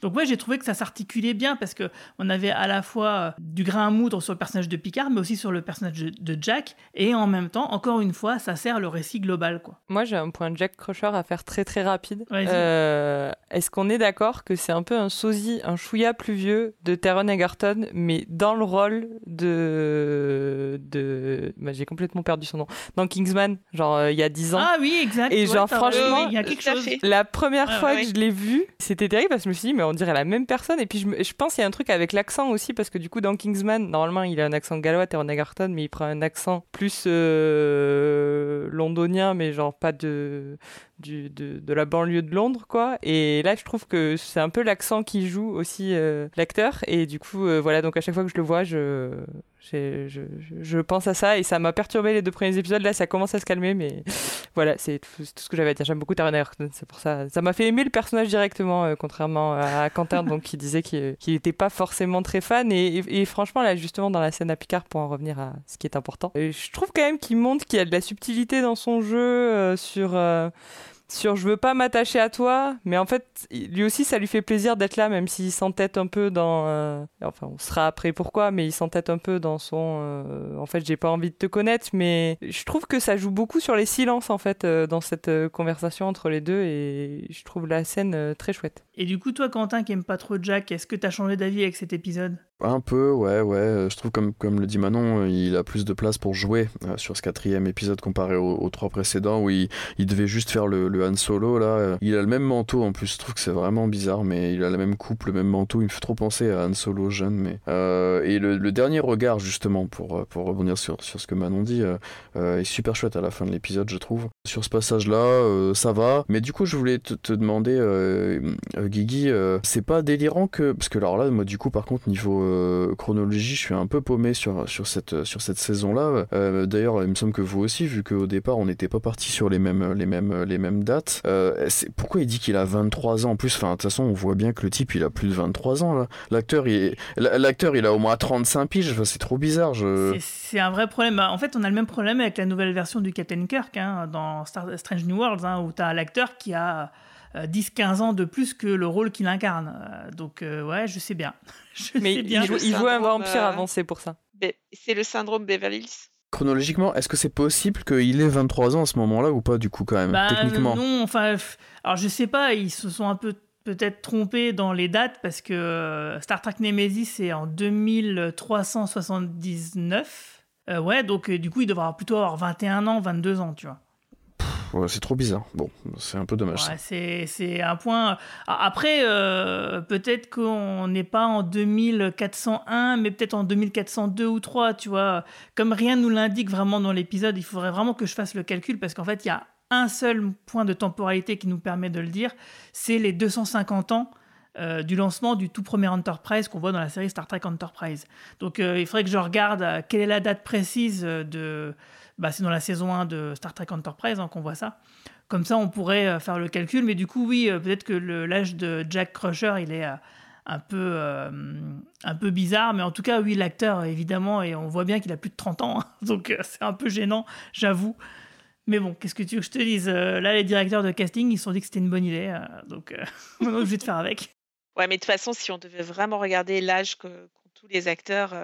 Donc ouais, j'ai trouvé que ça s'articulait bien parce que on avait à la fois euh, du grain à moudre sur le personnage de Picard, mais aussi sur le personnage de, Jack, et en même temps, encore une fois, ça sert le récit global, quoi. Moi, j'ai un point de Jack Crusher à faire très très rapide. Euh, Est-ce qu'on est d'accord que c'est un peu un sosie, un chouïa pluvieux de Taron Egerton, mais dans le rôle de. de... bah, j'ai complètement perdu son nom. Dans Kingsman, genre euh, il y a 10 ans? Ah oui, exact. Et ouais, genre, franchement, y a quelque chose. La première fois ouais, que je l'ai vu, c'était terrible parce que je me suis dit, on dirait la même personne. Et puis je, pense qu'il y a un truc avec l'accent aussi, parce que du coup, dans Kingsman, normalement, il a un accent gallois, Taron Egerton, mais il prend un accent plus euh, londonien, mais genre pas de la banlieue de Londres, quoi. Et là, je trouve que c'est un peu l'accent qui joue aussi euh, l'acteur. Et du coup, euh, voilà, donc à chaque fois que je le vois, je, Je, pense à ça et ça m'a perturbé les deux premiers épisodes. Là, ça commence à se calmer, mais voilà, c'est tout, ce que j'avais à dire. J'aime beaucoup Taron c'est pour ça. Ça m'a fait aimer le personnage directement, euh, contrairement à Quentin, donc qui disait qu'il n'était pas forcément très fan. Et, franchement, là, justement, dans la scène à Picard, pour en revenir à ce qui est important, je trouve quand même qu'il montre qu'il y a de la subtilité dans son jeu euh, sur. Euh, sur je veux pas m'attacher à toi, mais en fait, lui aussi, ça lui fait plaisir d'être là, même s'il s'entête un peu dans. Euh, enfin, on sera après pourquoi, mais il s'entête un peu dans son. Euh, en fait, j'ai pas envie de te connaître, mais je trouve que ça joue beaucoup sur les silences, en fait, euh, dans cette conversation entre les deux, et je trouve la scène très chouette. Et du coup, toi, Quentin, qui aime pas trop Jack, est-ce que t'as changé d'avis avec cet épisode? Un peu, ouais, ouais. Je trouve comme comme le dit Manon, il a plus de place pour jouer sur ce quatrième épisode comparé aux, trois précédents où il, il, devait juste faire le, Han Solo là. Il a le même manteau en plus. Je trouve que c'est vraiment bizarre, mais il a la même coupe, le même manteau. Il me fait trop penser à Han Solo jeune, mais euh, et le, dernier regard justement pour pour rebondir sur sur ce que Manon dit euh, est super chouette à la fin de l'épisode, je trouve. Sur ce passage là, ça va. Mais du coup, je voulais te, te demander, Guigui, c'est pas délirant que parce que alors là, moi du coup, par contre niveau euh, chronologie, je suis un peu paumé sur, sur cette, sur cette saison-là. Euh, d'ailleurs, il me semble que vous aussi, vu qu'au départ, on n'était pas parti sur les mêmes, les mêmes, les mêmes dates. Euh, pourquoi il dit qu'il a 23 ans En plus, de toute façon, on voit bien que le type, il a plus de 23 ans. L'acteur, il, il a au moins 35 piges. c'est trop bizarre. C'est un vrai problème. Bah, en fait, on a le même problème avec la nouvelle version du Captain Kirk hein, dans Star, Strange New Worlds, hein, où tu as l'acteur qui a 10-15 ans de plus que le rôle qu'il incarne. donc, ouais, je sais bien. Mais il, joue, un vampire euh, avancé pour ça. C'est le syndrome Beverly Hills. Chronologiquement, est-ce que c'est possible qu'il ait 23 ans à ce moment-là ou pas, du coup, quand même, bah, techniquement Non, enfin, alors je sais pas, ils se sont un peu peut-être trompés dans les dates parce que euh, Star Trek Nemesis c'est en 2379. Euh, ouais, donc du coup, il devra plutôt avoir 21 ans, 22 ans, tu vois c'est trop bizarre. Bon, c'est un peu dommage. c'est un point. Après, euh, peut-être qu'on n'est pas en 2401, mais peut-être en 2402 ou 3, tu vois. Comme rien nous l'indique vraiment dans l'épisode, il faudrait vraiment que je fasse le calcul parce qu'en fait, il y a un seul point de temporalité qui nous permet de le dire, c'est les 250 ans. Euh, du lancement du tout premier Enterprise qu'on voit dans la série Star Trek Enterprise. Donc euh, il faudrait que je regarde quelle est la date précise de, bah, c'est dans la saison 1 de Star Trek Enterprise hein, qu'on voit ça. Comme ça, on pourrait euh, faire le calcul, mais du coup, oui, euh, peut-être que l'âge de Jack Crusher, il est euh, un peu, un peu bizarre, mais en tout cas, oui, l'acteur, évidemment, et on voit bien qu'il a plus de 30 ans, hein. donc c'est un peu gênant, j'avoue. Mais bon, qu'est-ce que tu veux que je te dise Là, les directeurs de casting, ils se sont dit que c'était une bonne idée, donc maintenant, je vais te faire avec. Ouais, mais de toute façon, si on devait vraiment regarder l'âge qu'ont tous les acteurs,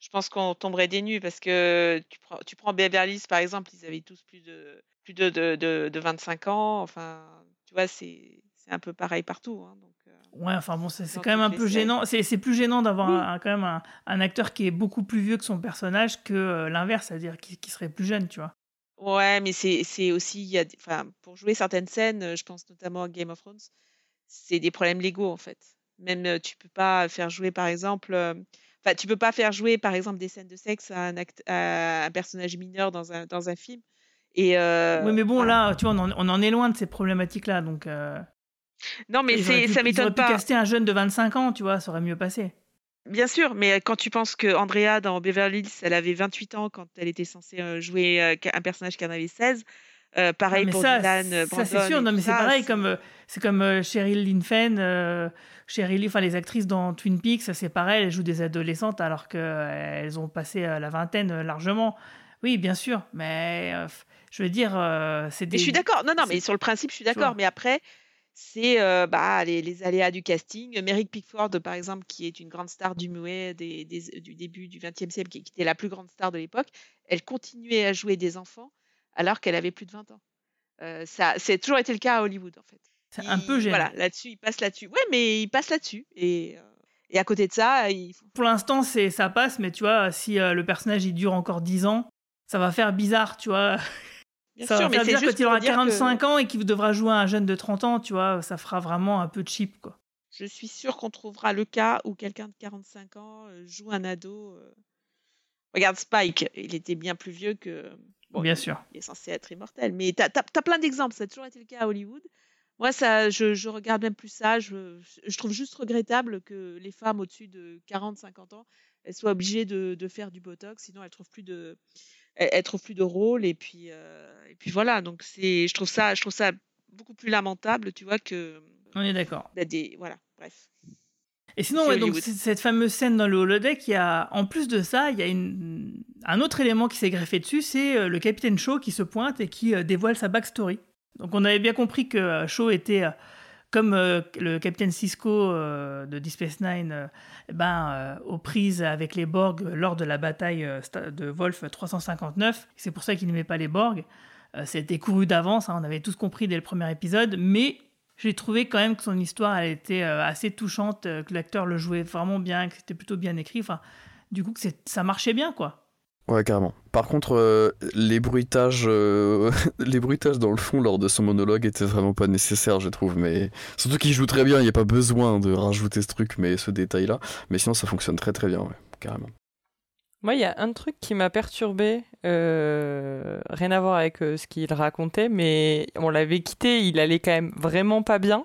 je pense qu'on tomberait des nues parce que tu prends, tu prends Beverly Hills, par exemple, ils avaient tous plus de, plus de, de, de, 25 ans. Enfin, tu vois, c'est un peu pareil partout. Hein, donc, euh, ouais, enfin bon, c'est quand même un peu gênant. C'est plus gênant d'avoir quand même un, un, acteur qui est beaucoup plus vieux que son personnage que euh, l'inverse, c'est-à-dire qui, qui, serait plus jeune, tu vois. Ouais, mais c'est aussi, y a, enfin, pour jouer certaines scènes, je pense notamment à Game of Thrones, c'est des problèmes légaux en fait. Même euh, tu peux pas faire jouer, par exemple, Enfin, tu peux pas faire jouer, par exemple, des scènes de sexe à un, un personnage mineur dans un, dans un film. Et euh, oui, mais bon, là, tu vois, on en, est loin de ces problématiques-là, donc. Euh, non, mais c'est, ça m'étonne pas. Pu caster un jeune de 25 ans, tu vois, ça aurait mieux passé. Bien sûr, mais quand tu penses que Andrea dans Beverly Hills, elle avait 28 ans quand elle était censée euh, jouer un personnage qui en avait 16. Pareil pour ça, Dylan, Ça, c'est sûr, non, mais c'est pareil, comme, c'est comme Cheryl Linfen Cheryl, enfin les actrices dans Twin Peaks, c'est pareil, elles jouent des adolescentes alors qu'elles ont passé euh, la vingtaine euh, largement. Oui, bien sûr, mais euh, je veux dire, c'est des. je suis d'accord. Non, non, mais sur le principe, je suis d'accord. Mais après, c'est bah, les, aléas du casting. Merrick Pickford, par exemple, qui est une grande star du muet du début du XXe siècle, qui, était la plus grande star de l'époque, elle continuait à jouer des enfants alors qu'elle avait plus de 20 ans. ça, c'est toujours été le cas à Hollywood, en fait. C'est un peu gênant. Voilà, là-dessus, il passe là-dessus. Ouais, mais il passe là-dessus. Et, euh, et à côté de ça, il... Pour l'instant, c'est ça passe, mais tu vois, si euh, le personnage il dure encore 10 ans, ça va faire bizarre, tu vois. Bien ça sûr, va faire bizarre quand il aura 45 ans et qu'il devra jouer un jeune de 30 ans, tu vois, ça fera vraiment un peu cheap, quoi. Je suis sûre qu'on trouvera le cas où quelqu'un de 45 ans euh, joue un ado. Regarde Spike, il était bien plus vieux que. Bien sûr. Il est censé être immortel. Mais tu as, plein d'exemples. Ça a toujours été le cas à Hollywood. Moi, ça, je, je, regarde même plus ça. Je, je, trouve juste regrettable que les femmes au-dessus de 40-50 ans elle soit obligée de, de faire du botox, sinon elle trouve plus de, elle, elle trouve plus de rôle et puis euh, et puis voilà. Donc c'est, je trouve ça, je trouve ça beaucoup plus lamentable, tu vois, que On est d'accord. des, voilà, bref. Et sinon, ouais, donc cette fameuse scène dans le holodeck, il y a, en plus de ça, il y a une, un autre élément qui s'est greffé dessus, c'est euh, le capitaine Shaw qui se pointe et qui euh, dévoile sa backstory. Donc on avait bien compris que euh, Shaw était, comme le capitaine Cisco de Deep Space Nine, ben, aux prises avec les Borg lors de la bataille de Wolf 359. C'est pour ça qu'il n'aimait pas les Borg. C'était couru d'avance, hein, on avait tous compris dès le premier épisode, mais j'ai trouvé quand même que son histoire, elle était euh, assez touchante, euh, que l'acteur le jouait vraiment bien, que c'était plutôt bien écrit. Enfin, du coup, ça marchait bien, quoi. Ouais, carrément. Par contre, euh, les bruitages, dans le fond lors de son monologue étaient vraiment pas nécessaires, je trouve. Mais surtout qu'il joue très bien, il n'y a pas besoin de rajouter ce truc, mais ce détail-là. Mais sinon, ça fonctionne très très bien, carrément. Moi, il y a un truc qui m'a perturbé, euh, rien à voir avec euh, ce qu'il racontait, mais on l'avait quitté, il allait quand même vraiment pas bien.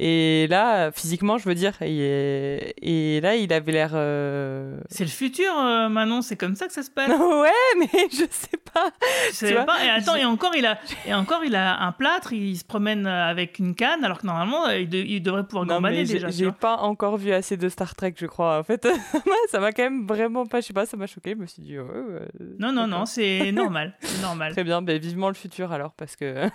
Et là, physiquement, je veux dire, et, et là, il avait l'air. euh, C'est le futur, euh, Manon, c'est comme ça que ça se passe. ouais, mais je sais pas. Je vois, pas. Et attends, et encore, il a, et encore, il a un plâtre, il se promène euh, avec une canne, alors que normalement, il, de- il devrait pouvoir gambader déjà. j'ai pas encore vu assez de Star Trek, je crois. En fait, ça m'a quand même vraiment pas, je sais pas, ça m'a choqué. Je me suis dit, ouais, Non, non, non, c'est normal. C'est normal. Très bien, ben, vivement le futur alors, parce que.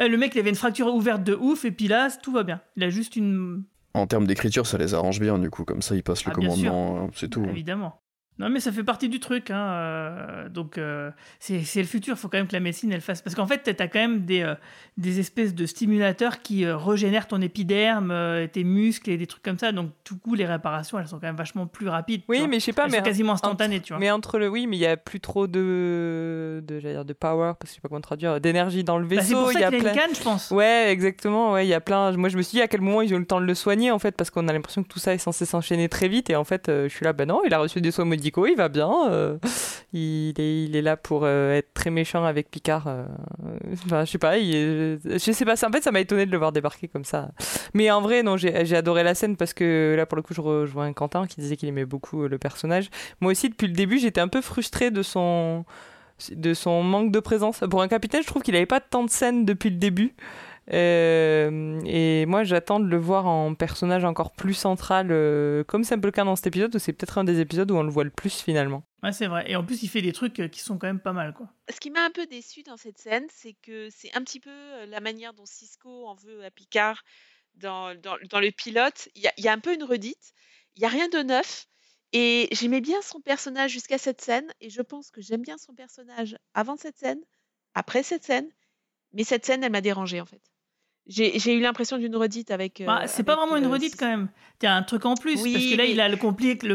Euh, Le mec, il avait une fracture ouverte de ouf, et puis là, tout va bien. Il a juste une. En termes d'écriture, ça les arrange bien, du coup. Comme ça, ils passent le Ah, bien sûr. commandement, euh, c'est tout. Évidemment. Non, mais ça fait partie du truc. Hein. euh, donc, euh, c'est le futur. Il faut quand même que la médecine, elle fasse. Parce qu'en fait, tu as quand même des, euh, des espèces de stimulateurs qui régénèrent ton épiderme, tes muscles et des trucs comme ça. Donc, tout coup, les réparations, elles sont quand même vachement plus rapides. Oui, mais je sais pas, Elles mais. sont quasiment entre- instantanées, tu vois. Mais entre le oui, mais il y a plus trop de de j'allais dire de power parce que je sais pas comment traduire d'énergie dans le Bah, c'est vaisseau. pour ça il y a qu'il a plein. une canne, je pense. Ouais, exactement. Ouais, il y a plein. Moi, je me suis dit à quel moment ils ont eu le temps de le soigner en fait, parce qu'on a l'impression que tout ça est censé s'enchaîner très vite. Et en fait, je suis là, ben non, il a reçu des soins médicaux, il va bien. euh, il est, là pour euh, être très méchant avec Picard. euh, Enfin, je sais pas. je sais pas. En fait, ça m'a étonné de le voir débarquer comme ça. Mais en vrai, non, j'ai adoré la scène parce que là, pour le coup, je rejoins Quentin qui disait qu'il aimait beaucoup le personnage. Moi aussi, depuis le début, j'étais un peu frustrée de son de son manque de présence. Pour un capitaine, je trouve qu'il n'avait pas tant de scènes depuis le début. Euh, et moi, j'attends de le voir en personnage encore plus central, euh, comme c'est un peu le cas dans cet épisode, où c'est peut-être un des épisodes où on le voit le plus finalement. Ouais, c'est vrai. Et en plus, il fait des trucs euh, qui sont quand même pas mal, quoi. Ce qui m'a un peu déçu dans cette scène, c'est que c'est un petit peu la manière dont Cisco en veut à Picard dans, dans, dans le pilote. Il y y a un peu une redite, il n'y a rien de neuf. Et j'aimais bien son personnage jusqu'à cette scène, et je pense que j'aime bien son personnage avant cette scène, après cette scène, mais cette scène, elle m'a dérangée en fait. J'ai eu l'impression d'une redite avec. euh, Bah, c'est pas vraiment une euh, redite quand même. Il y a un truc en plus. Oui, parce que là, mais- il a le,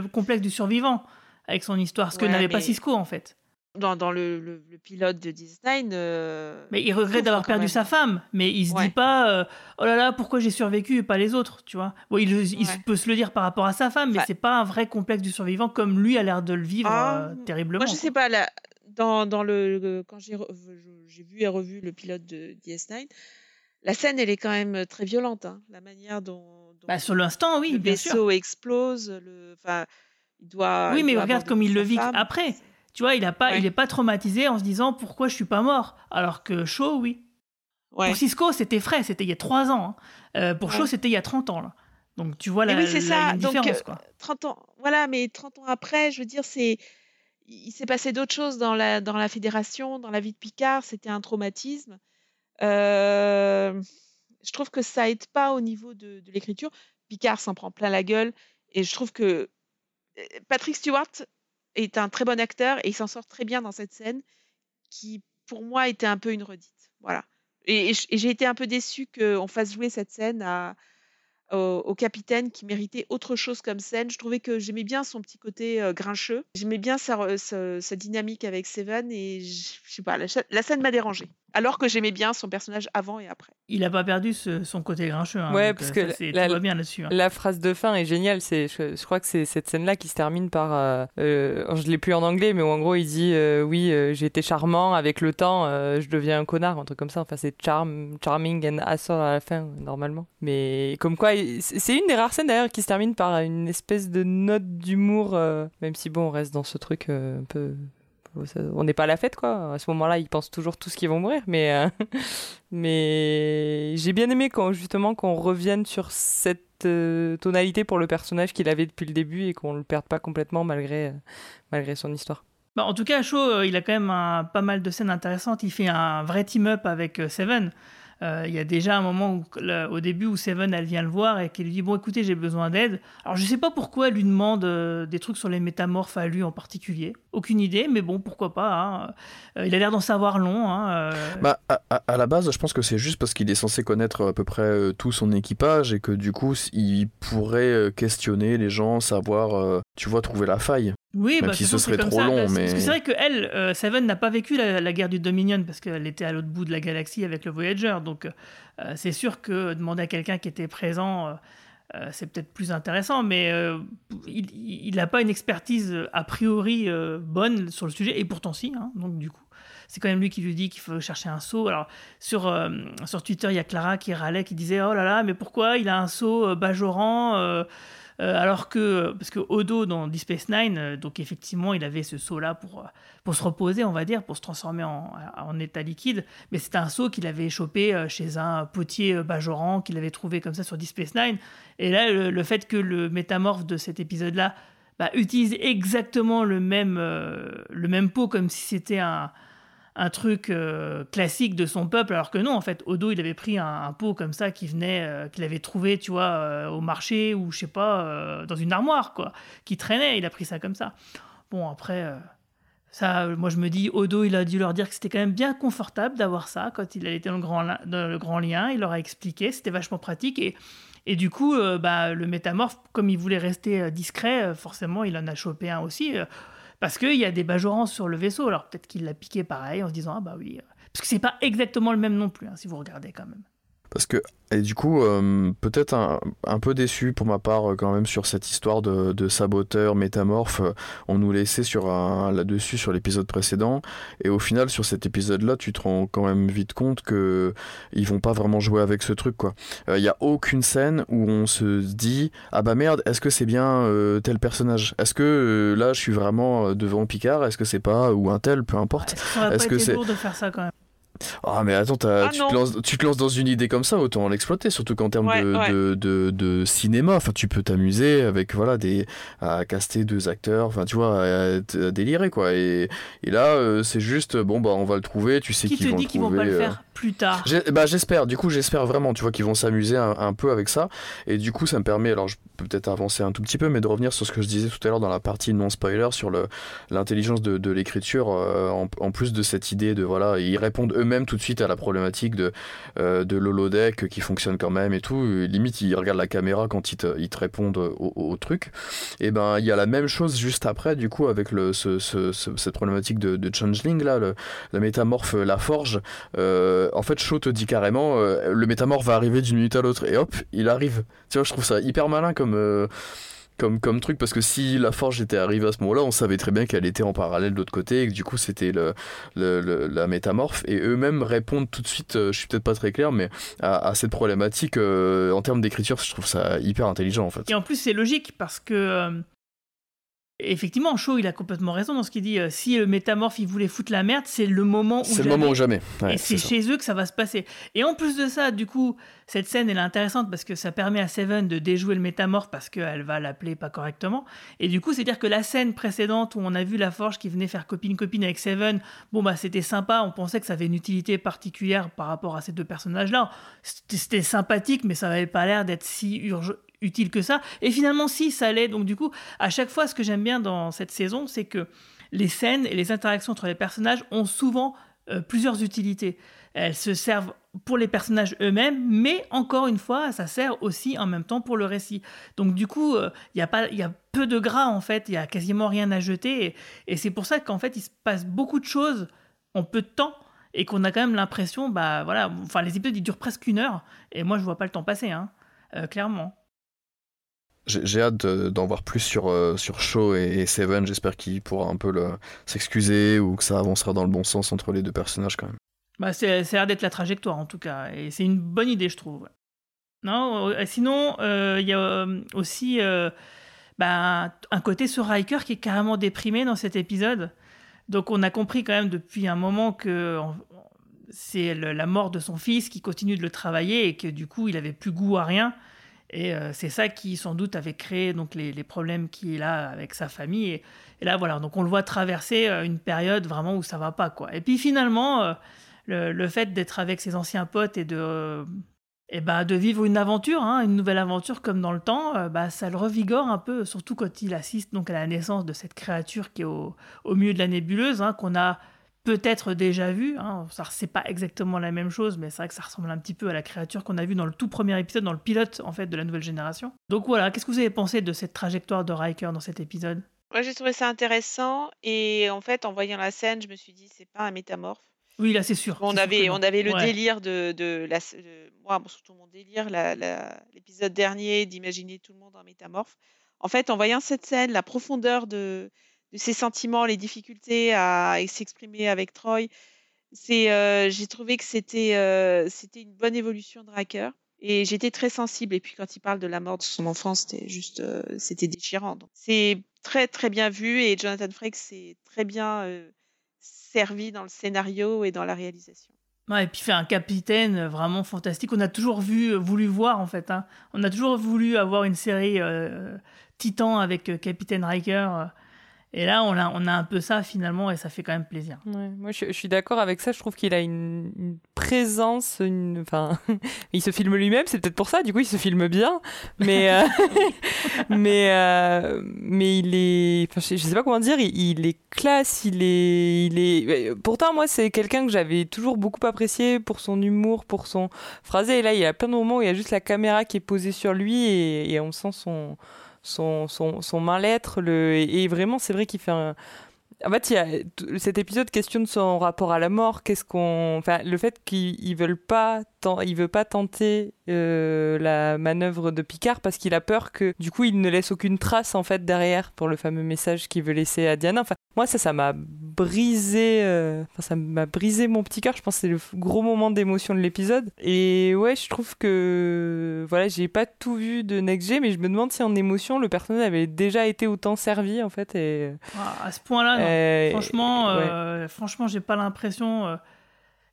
complexe du survivant avec son histoire. Ce que Ouais, n'avait pas Cisco, en fait. Dans, dans le, le- le pilote de Disney. euh, Mais il regrette d'avoir perdu même. sa femme. Mais il se Ouais. dit pas euh, Oh là là, pourquoi j'ai survécu et pas les autres Tu vois bon, Il, il Ouais. peut se le dire par rapport à sa femme, mais Enfin- c'est pas un vrai complexe du survivant comme lui a l'air de le vivre Ah, euh, terriblement. Moi, je sais pas, là, dans, dans le, quand j'ai vu et revu le pilote de DS9, la scène, elle est quand même très violente. hein, la manière dont, dont Bah, sur l'instant, oui, le bien vaisseau sûr. explose. Le, il doit. Oui, il mais doit regarde comme il le vit femme. après. Tu vois, il a pas, Ouais. il est pas traumatisé en se disant pourquoi je suis pas mort. Alors que Shaw, oui. Ouais. Pour Cisco, c'était frais, c'était il y a 3 ans. hein. Euh, pour Shaw, Ouais. c'était il y a 30 ans. Là. Donc tu vois la, oui, c'est ça. la Donc, différence. euh, Quoi. 30 ans, voilà, mais 30 ans après, je veux dire, c'est. Il il s'est passé d'autres choses dans la, dans la fédération, dans la vie de Picard, c'était un traumatisme. Euh, je trouve que ça aide pas au niveau de, l'écriture. Picard s'en prend plein la gueule et je trouve que euh, Patrick Stewart est un très bon acteur et il s'en sort très bien dans cette scène qui, pour moi, était un peu une redite. Voilà. Et, j'ai été un peu déçue qu'on fasse jouer cette scène au, capitaine qui méritait autre chose comme scène. Je trouvais que j'aimais bien son petit côté euh, grincheux. J'aimais bien sa, dynamique avec Seven et je sais pas, la scène m'a dérangée. Alors que j'aimais bien son personnage avant et après. Il a pas perdu ce- son côté grincheux. hein, Ouais, parce euh, que ça, la- tout va bien là-dessus. hein. La phrase de fin est géniale. C'est, je, je crois que c'est cette scène-là qui se termine par. euh, euh, je l'ai plus en anglais, mais où en gros il dit euh, oui, euh, j'ai été charmant. Avec le temps, euh, je deviens un connard, un truc comme ça. Enfin, c'est charm, charming and asshole à la fin normalement. Mais comme quoi, c'est c'est une des rares scènes d'ailleurs qui se termine par une espèce de note d'humour, euh, même si bon, on reste dans ce truc euh, un peu. On n'est pas à la fête quoi. À ce moment-là, ils pensent toujours tous qu'ils vont mourir, mais euh, mais j'ai bien aimé quand justement qu'on revienne sur cette euh, tonalité pour le personnage qu'il avait depuis le début et qu'on le perde pas complètement malgré euh, malgré son histoire. Bah, en tout cas, Shaw, il a quand même pas mal de scènes intéressantes. Il fait un vrai team-up avec Seven. Euh, il y a déjà un moment au début où Seven elle vient le voir et qu'elle lui dit bon écoutez j'ai besoin d'aide. Alors je sais pas pourquoi elle lui demande euh, des trucs sur les métamorphes à lui en particulier. Aucune idée mais bon pourquoi pas. hein. Euh, il a l'air d'en savoir long. hein. Bah, à, à- la base, je pense que c'est juste parce qu'il est censé connaître à peu près tout son équipage et que du coup, il pourrait questionner les gens, savoir, tu vois, trouver la faille. Oui, Même bah, si de ce toute façon, serait c'est trop comme ça. long, Parce- mais- Parce que c'est vrai que elle, euh, Seven n'a pas vécu la, la guerre du Dominion parce qu'elle était à l'autre bout de la galaxie avec le Voyager. Donc euh, c'est sûr que demander à quelqu'un qui était présent, euh, c'est peut-être plus intéressant. Mais il n'a pas une expertise a priori bonne sur le sujet. Et pourtant si. hein. donc du coup. C'est quand même lui qui lui dit qu'il faut chercher un seau. Alors, sur, euh, sur Twitter, il y a Clara qui râlait, qui disait Oh là là, mais pourquoi il a un seau euh, Bajoran euh, alors que, parce que Odo dans Deep Space Nine, euh, donc effectivement, il avait ce seau-là pour, euh, pour se reposer, on va dire, pour se transformer en, en état liquide. Mais c'était un seau qu'il avait chopé euh, chez un potier euh, Bajoran, qu'il avait trouvé comme ça sur Deep Space Nine. Et là, le, fait que le métamorphe de cet épisode-là bah, utilise exactement le même, euh, le même pot comme si c'était un, un truc euh, classique de son peuple, alors que non, en fait, Odo, il avait pris un, pot comme ça qui venait, euh, qu'il avait trouvé, tu vois, euh, au marché ou je sais pas, dans une armoire, quoi, qui traînait. Il a pris ça comme ça. Bon, après, ça, moi je me dis, Odo, il a dû leur dire que c'était quand même bien confortable d'avoir ça quand il était dans le grand, dans le grand lien. Il leur a expliqué, c'était vachement pratique et et du coup, bah, le métamorphe, comme il voulait rester discret, forcément, il en a chopé un aussi. Parce qu'il y a des bajorans sur le vaisseau. Alors peut-être qu'il l'a piqué pareil en se disant Ah bah oui. euh, Parce que c'est pas exactement le même non plus, hein, si vous regardez quand même. Parce que, et du coup, euh, peut-être un, un peu déçu pour ma part euh, quand même sur cette histoire de, de saboteur métamorphe. Euh, On nous laissait sur un, là-dessus sur l'épisode précédent. Et au final, sur cet épisode-là, tu te rends quand même vite compte que ils vont pas vraiment jouer avec ce truc, quoi. Il y a aucune scène où on se dit ah bah merde, est-ce que c'est bien euh, tel personnage? Est-ce que là, je suis vraiment devant Picard? Est-ce que c'est pas ou un tel, peu importe? Est-ce que c'est- lourd de faire ça quand même Ah mais attends, Ah tu, te lances, tu te lances dans une idée comme ça, autant l'exploiter, surtout qu'en termes Ouais, de, ouais. De, de, de cinéma, enfin tu peux t'amuser avec voilà des à caster deux acteurs, enfin tu vois, à, délirer quoi. Et, et là euh, c'est juste bon bah on va le trouver, tu sais Qui qu'ils te vont dit le qu'ils vont trouver. pas le euh, faire plus tard Bah j'espère, du coup j'espère vraiment, tu vois, qu'ils vont s'amuser un, un peu avec ça. Et du coup ça me permet, alors je peux peut-être avancer un tout petit peu, mais de revenir sur ce que je disais tout à l'heure dans la partie non-spoiler, sur le l'intelligence de, de l'écriture, euh, en, en plus de cette idée de, voilà, ils répondent eux-mêmes tout de suite à la problématique de, euh, de l'holodeck qui fonctionne quand même et tout. Limite ils regardent la caméra quand ils te, ils te répondent au, truc. Et ben il y a la même chose juste après, du coup, avec le, ce, ce- ce- cette problématique de, de changeling, là, le- la métamorphe, la forge. Euh, en fait, Shaw te dit carrément, euh, le métamorphe va arriver d'une minute à l'autre, et hop, il arrive. Tu vois, je trouve ça hyper malin comme, euh, comme, comme truc, parce que si la forge était arrivée à ce moment-là, on savait très bien qu'elle était en parallèle de l'autre côté, et que du coup, c'était le, le- le- la métamorphe, et eux-mêmes répondent tout de suite, euh, je suis peut-être pas très clair, mais à, à cette problématique, euh, en termes d'écriture, je trouve ça hyper intelligent, en fait. Et en plus, c'est logique parce que. Euh, Effectivement, Shaw, il a complètement raison dans ce qu'il dit. euh, si le métamorphe, il voulait foutre la merde, c'est le moment où. C'est le moment ou jamais. Ouais, et c'est ça. chez eux que ça va se passer. Et en plus de ça, du coup, cette scène, elle est intéressante parce que ça permet à Seven de déjouer le métamorphe parce qu'elle va l'appeler pas correctement. Et du coup, c'est-à-dire que la scène précédente où on a vu la Forge qui venait faire copine-copine avec Seven, bon, bah, c'était sympa. On pensait que ça avait une utilité particulière par rapport à ces deux personnages-là. C'était sympathique, mais ça n'avait pas l'air d'être si urgent utile que ça. Et finalement, si, ça l'est. Donc, du coup, à chaque fois, ce que j'aime bien dans cette saison, c'est que les scènes et les interactions entre les personnages ont souvent euh, plusieurs utilités. Elles se servent pour les personnages eux-mêmes, mais encore une fois, ça sert aussi en même temps pour le récit. Donc du coup, euh, il y a pas, y a peu de gras en fait, il y a quasiment rien à jeter, et, et c'est pour ça qu'en fait, il se passe beaucoup de choses en peu de temps, et qu'on a quand même l'impression, bah voilà, enfin les épisodes ils durent presque une heure, et moi je vois pas le temps passer, hein, euh, clairement. J'ai hâte de- d'en voir plus sur, euh, sur Shaw et, Seven. J'espère qu'il pourra un peu s'excuser ou que ça avancera dans le bon sens entre les deux personnages quand même. Bah c'est, ça l'air d'être la trajectoire en tout cas, et c'est une bonne idée je trouve. Non, euh, sinon, euh, il y a aussi bah, un côté sur Riker qui est carrément déprimé dans cet épisode. Donc on a compris quand même depuis un moment que c'est la mort de son fils qui continue de le travailler et que du coup il avait plus goût à rien. Et euh, c'est ça qui sans doute avait créé donc les, problèmes qu'il a avec sa famille. Et, là voilà, donc on le voit traverser euh, une période vraiment où ça va pas quoi. Et puis finalement, euh, le, fait d'être avec ses anciens potes et de et ben, de vivre une aventure, hein, une nouvelle aventure comme dans le temps, bah, ça le revigore un peu, surtout quand il assiste donc à la naissance de cette créature qui est au, au milieu de la nébuleuse, hein, qu'on a peut-être déjà vue. Hein. Ça, c'est pas exactement la même chose, mais c'est vrai que ça ressemble un petit peu à la créature qu'on a vue dans le tout premier épisode, dans le pilote en fait de la nouvelle génération. Donc voilà, qu'est-ce que vous avez pensé de cette trajectoire de Riker dans cet épisode? Moi, j'ai trouvé ça intéressant et en fait, en voyant la scène, je me suis dit, c'est pas un métamorphe. Oui, là c'est sûr. On sûr avait, on avait le Ouais. délire de, de la, de- moi, surtout mon délire, l'épisode dernier, d'imaginer tout le monde en métamorphe. En fait, en voyant cette scène, la profondeur de, de ses sentiments, les difficultés à, s'exprimer avec Troy, c'est, euh, j'ai trouvé que c'était, euh, c'était une bonne évolution de Riker. Et j'étais très sensible. Et puis quand il parle de la mort de son enfant, c'était juste, euh, c'était déchirant. Donc, c'est très très bien vu et Jonathan Frakes s'est très bien servi dans le scénario et dans la réalisation. Et puis fait un capitaine vraiment fantastique. On a toujours vu, voulu voir en fait. hein. On a toujours voulu avoir une série Titan avec Capitaine Riker. Et là, on a, un peu ça finalement et ça fait quand même plaisir. Moi, je, suis d'accord avec ça. Je trouve qu'il a une, présence, enfin, il se filme lui-même. C'est peut-être pour ça. Du coup, il se filme bien. Mais, euh, mais, euh, mais il est, enfin, je, je sais pas comment dire. Il, est classe. Il est, il est. Pourtant, moi, c'est quelqu'un que j'avais toujours beaucoup apprécié pour son humour, pour son phrasé. Et là, il y a plein de moments où il y a juste la caméra qui est posée sur lui et on sent son, son, son, son mal-être. Le, et, vraiment, c'est vrai qu'il fait un en fait, il y a, cet épisode questionne son rapport à la mort. Qu'est-ce qu'on, enfin, le fait qu'ils ils veulent pas, il veut pas tenter euh, la manœuvre de Picard parce qu'il a peur que, du coup, il ne laisse aucune trace en fait derrière pour le fameux message qu'il veut laisser à Diana. Enfin, moi, ça, ça m'a brisé, euh, enfin, ça m'a brisé mon petit cœur. Je pense que c'est le gros moment d'émotion de l'épisode. Et ouais, je trouve que, voilà, j'ai pas tout vu de Next G, mais je me demande si en émotion, le personnage avait déjà été autant servi en fait. Et Ah, à ce point-là, franchement, ouais. euh, franchement, j'ai pas l'impression. euh,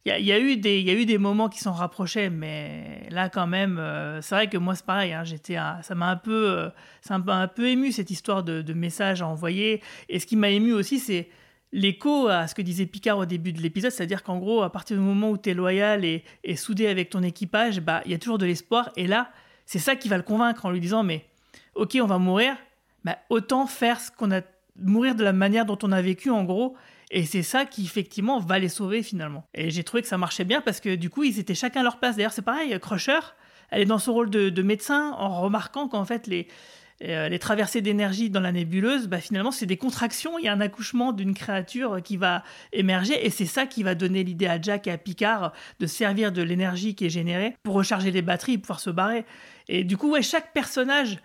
Il y, a, il y a eu des, il y a eu des moments qui s'en rapprochaient, mais là quand même, euh, c'est vrai que moi c'est pareil. hein, j'étais, ça m'a un peu, euh, ça un peu ému cette histoire de, de messages à envoyer. Et ce qui m'a ému aussi, c'est l'écho à ce que disait Picard au début de l'épisode, c'est-à-dire qu'en gros, à partir du moment où tu es loyal et, soudé avec ton équipage, bah il y a toujours de l'espoir. Et là, c'est ça qui va le convaincre en lui disant, mais ok, on va mourir, bah, autant faire ce qu'on a mourir de la manière dont on a vécu en gros. Et c'est ça qui effectivement va les sauver finalement. Et j'ai trouvé que ça marchait bien parce que du coup ils étaient chacun à leur place. D'ailleurs c'est pareil Crusher elle est dans son rôle de médecin en remarquant qu'en fait les euh, les traversées d'énergie dans la nébuleuse, bah, finalement, c'est des contractions. Il y a un accouchement d'une créature qui va émerger et c'est ça qui va donner l'idée à Jack et à Picard de servir de l'énergie qui est générée pour recharger les batteries et pouvoir se barrer. Et du coup, ouais, chaque personnage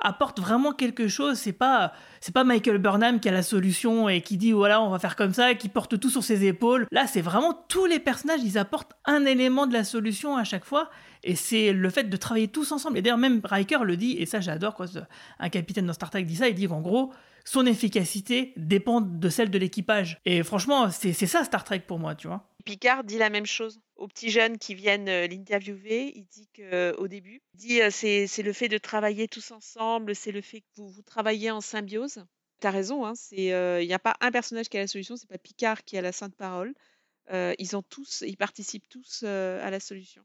apporte vraiment quelque chose. C'est pas c'est pas Michael Burnham qui a la solution et qui dit voilà on va faire comme ça et qui porte tout sur ses épaules. Là c'est vraiment tous les personnages ils apportent un élément de la solution à chaque fois et c'est le fait de travailler tous ensemble. Et d'ailleurs même Riker le dit et ça j'adore quoi. Un capitaine dans Star Trek dit ça. Il dit qu'en gros son efficacité dépend de celle de l'équipage. Et franchement c'est ça Star Trek pour moi tu vois. Picard dit la même chose aux petits jeunes qui viennent euh, l'interviewer. Il dit qu'au début, il dit euh, c'est le fait de travailler tous ensemble, c'est le fait que vous, vous travaillez en symbiose. T'as raison, hein, euh, il n'y a pas un personnage qui a la solution, c'est pas Picard qui a la sainte parole. Euh, ils ont tous, ils participent tous euh, à la solution.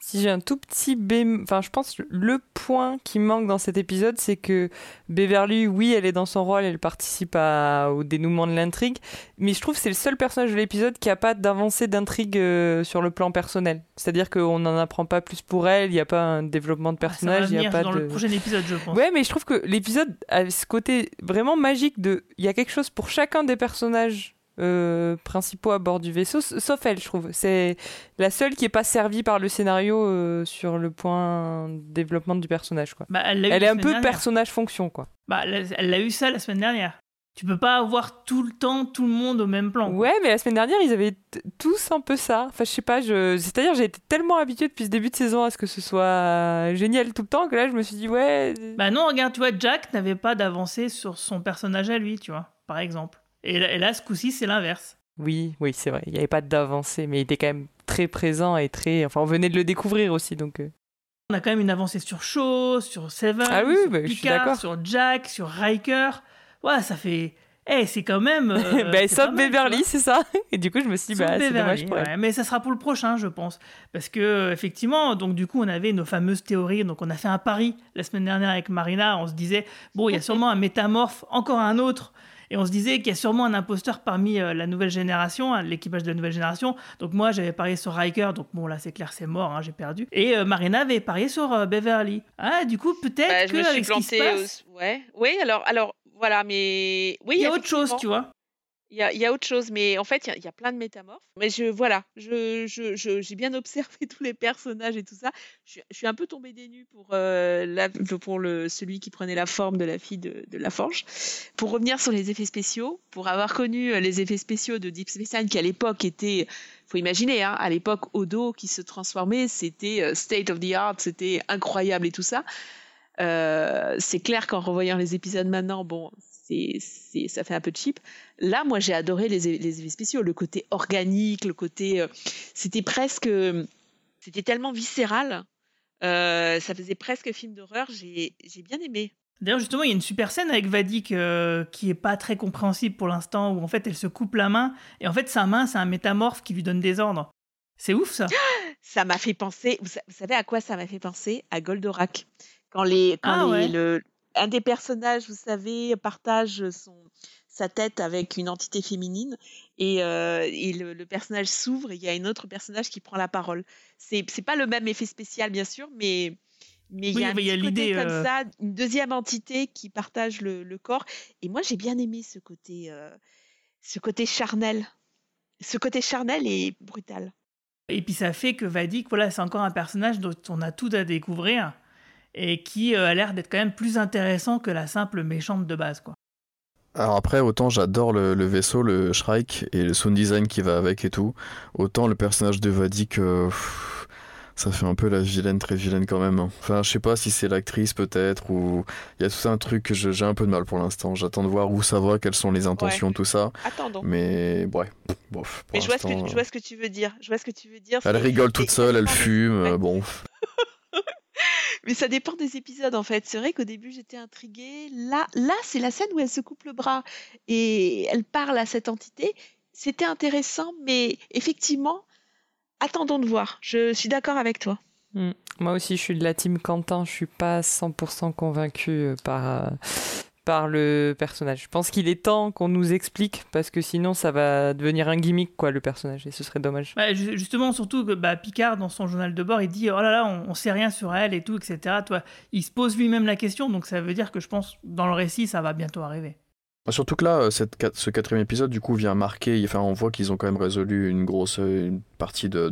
Si j'ai un tout petit bémol, enfin je pense que le point qui manque dans cet épisode, c'est que Beverly, oui, elle est dans son rôle, elle participe à- au dénouement de l'intrigue, mais je trouve que c'est le seul personnage de l'épisode qui a pas d'avancée d'intrigue euh, sur le plan personnel. C'est-à-dire qu'on n'en apprend pas plus pour elle, il n'y a pas un développement de personnage, il venir a pas dans de... le prochain épisode je pense. Ouais, mais je trouve que l'épisode a ce côté vraiment magique de. Il y a quelque chose pour chacun des personnages euh, principaux à bord du vaisseau, sauf elle, je trouve. C'est la seule qui est pas servie par le scénario euh, sur le point développement du personnage, quoi. Bah, elle est un peu personnage-fonction, quoi. Bah, elle l'a eu ça la semaine dernière. Tu peux pas avoir tout le temps tout le monde au même plan. Ouais, mais la semaine dernière, ils avaient tous un peu ça. Enfin, je sais pas, je... c'est-à-dire, j'ai été tellement habituée depuis ce début de saison à ce que ce soit génial tout le temps que là, je me suis dit, ouais. Bah non, regarde, tu vois, Jack n'avait pas d'avancée sur son personnage à lui, tu vois, par exemple. Et là, et là, ce coup-ci, c'est l'inverse. Oui, oui, c'est vrai. Il n'y avait pas d'avancée, mais il était quand même très présent et très. Enfin, on venait de le découvrir aussi, donc. euh. On a quand même une avancée sur Shaw, sur Seven, Ah oui, sur bah, Picard, sur Jack, sur Riker. Ouais, ça fait. Eh, c'est quand même. euh, tu Beverly, c'est ça. Et du coup, je me suis dit, bah, c'est dommage pour elle. ouais, mais ça sera pour le prochain, je pense. Parce que, effectivement, donc du coup, on avait nos fameuses théories. Donc, on a fait un pari la semaine dernière avec Marina. On se disait, bon, il y a sûrement un métamorphe, encore un autre. Et on se disait qu'il y a sûrement un imposteur parmi euh, la nouvelle génération, hein, l'équipage de la nouvelle génération. Donc, moi, j'avais parié sur Riker. Donc, bon, là, c'est clair, c'est mort, hein, j'ai perdu. Et euh, Marina avait parié sur euh, Beverly. Ah, du coup, peut-être Bah, je que me suis avec ce qui se plantée. passe, Ouais. Oui, alors, alors, voilà, mais. Oui, il y a autre chose, tu vois. Il y a, autre chose, mais en fait, il y a, plein de métamorphes. Mais je, voilà, j'ai bien observé tous les personnages et tout ça. Je, suis- un peu tombée des nues pour, euh, pour le, celui qui prenait la forme de la fille de, de La Forge. Pour revenir sur les effets spéciaux, pour avoir connu euh, les effets spéciaux de Deep Space Nine, qui à l'époque était, faut imaginer, hein, à l'époque, Odo qui se transformait, c'était euh, state of the art, c'était incroyable et tout ça. C'est clair qu'en revoyant les épisodes maintenant, bon, c'est, ça fait un peu cheap. Là, moi, j'ai adoré les, les effets spéciaux, le côté organique, le côté, euh, c'était presque, c'était tellement viscéral, euh, ça faisait presque film d'horreur. J'ai, j'ai bien aimé. D'ailleurs, justement, il y a une super scène avec Vadik euh, qui est pas très compréhensible pour l'instant, où en fait elle se coupe la main, et en fait sa main, c'est un métamorphe qui lui donne des ordres. C'est ouf ça. Ça m'a fait penser, vous, sa- vous savez à quoi ça m'a fait penser? À Goldorak. Quand les, quand Ah les- ouais. le, un des personnages, vous savez, partage son, sa tête avec une entité féminine et, euh, et le, le personnage s'ouvre et il y a un autre personnage qui prend la parole. C'est, pas le même effet spécial, bien sûr, mais, mais il Oui, y a l'idée, comme euh, ça, une deuxième entité qui partage le, le corps. Et moi, j'ai bien aimé ce côté, euh, ce côté charnel. Ce côté charnel et brutal. Et puis ça fait que Vadik, voilà, c'est encore un personnage dont on a tout à découvrir, et qui euh, a l'air d'être quand même plus intéressant que la simple méchante de base, quoi. Alors après, autant j'adore le, le vaisseau, le Shrike et le sound design qui va avec et tout, autant le personnage de Vadik, euh, pff, ça fait un peu la vilaine, très vilaine quand même. hein. Enfin, je sais pas si c'est l'actrice peut-être, ou il y a tout un truc que je- j'ai un peu de mal pour l'instant. J'attends de voir où ça va, quelles sont les intentions, tout ça. Attendons. Mais ouais, bof. Mais je vois, ce que, l'instant, je vois ce que tu veux dire. Je vois ce que tu veux dire. Elle rigole toute seule, elle fume, ouais. euh, bon. Mais ça dépend des épisodes en fait. C'est vrai qu'au début j'étais intriguée. Là, là c'est la scène où elle se coupe le bras et elle parle à cette entité. C'était intéressant, mais effectivement, attendons de voir. Je suis d'accord avec toi. Mm. Moi aussi, je suis de la team Quentin. Je suis pas 100% convaincue par, euh, par le personnage. Je pense qu'il est temps qu'on nous explique parce que sinon, ça va devenir un gimmick, quoi, le personnage, et ce serait dommage. Ju- justement, surtout que bah, Picard, dans son journal de bord, il dit Oh là là, on, on sait rien sur elle et tout, etc. Toi, il se pose lui-même la question, donc ça veut dire que je pense, dans le récit, ça va bientôt arriver. Surtout que là, euh, ce quatrième épisode, du coup, vient marquer. Enfin, on voit qu'ils ont quand même résolu une grosse euh, partie de,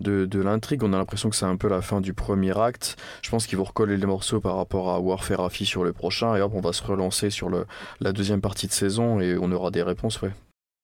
de, l'intrigue. On a l'impression que c'est un peu la fin du premier acte. Je pense qu'ils vont recoller les morceaux par rapport à Warfare Rafi sur le prochain. Et hop, on va se relancer sur le, la deuxième partie de saison et on aura des réponses, ouais.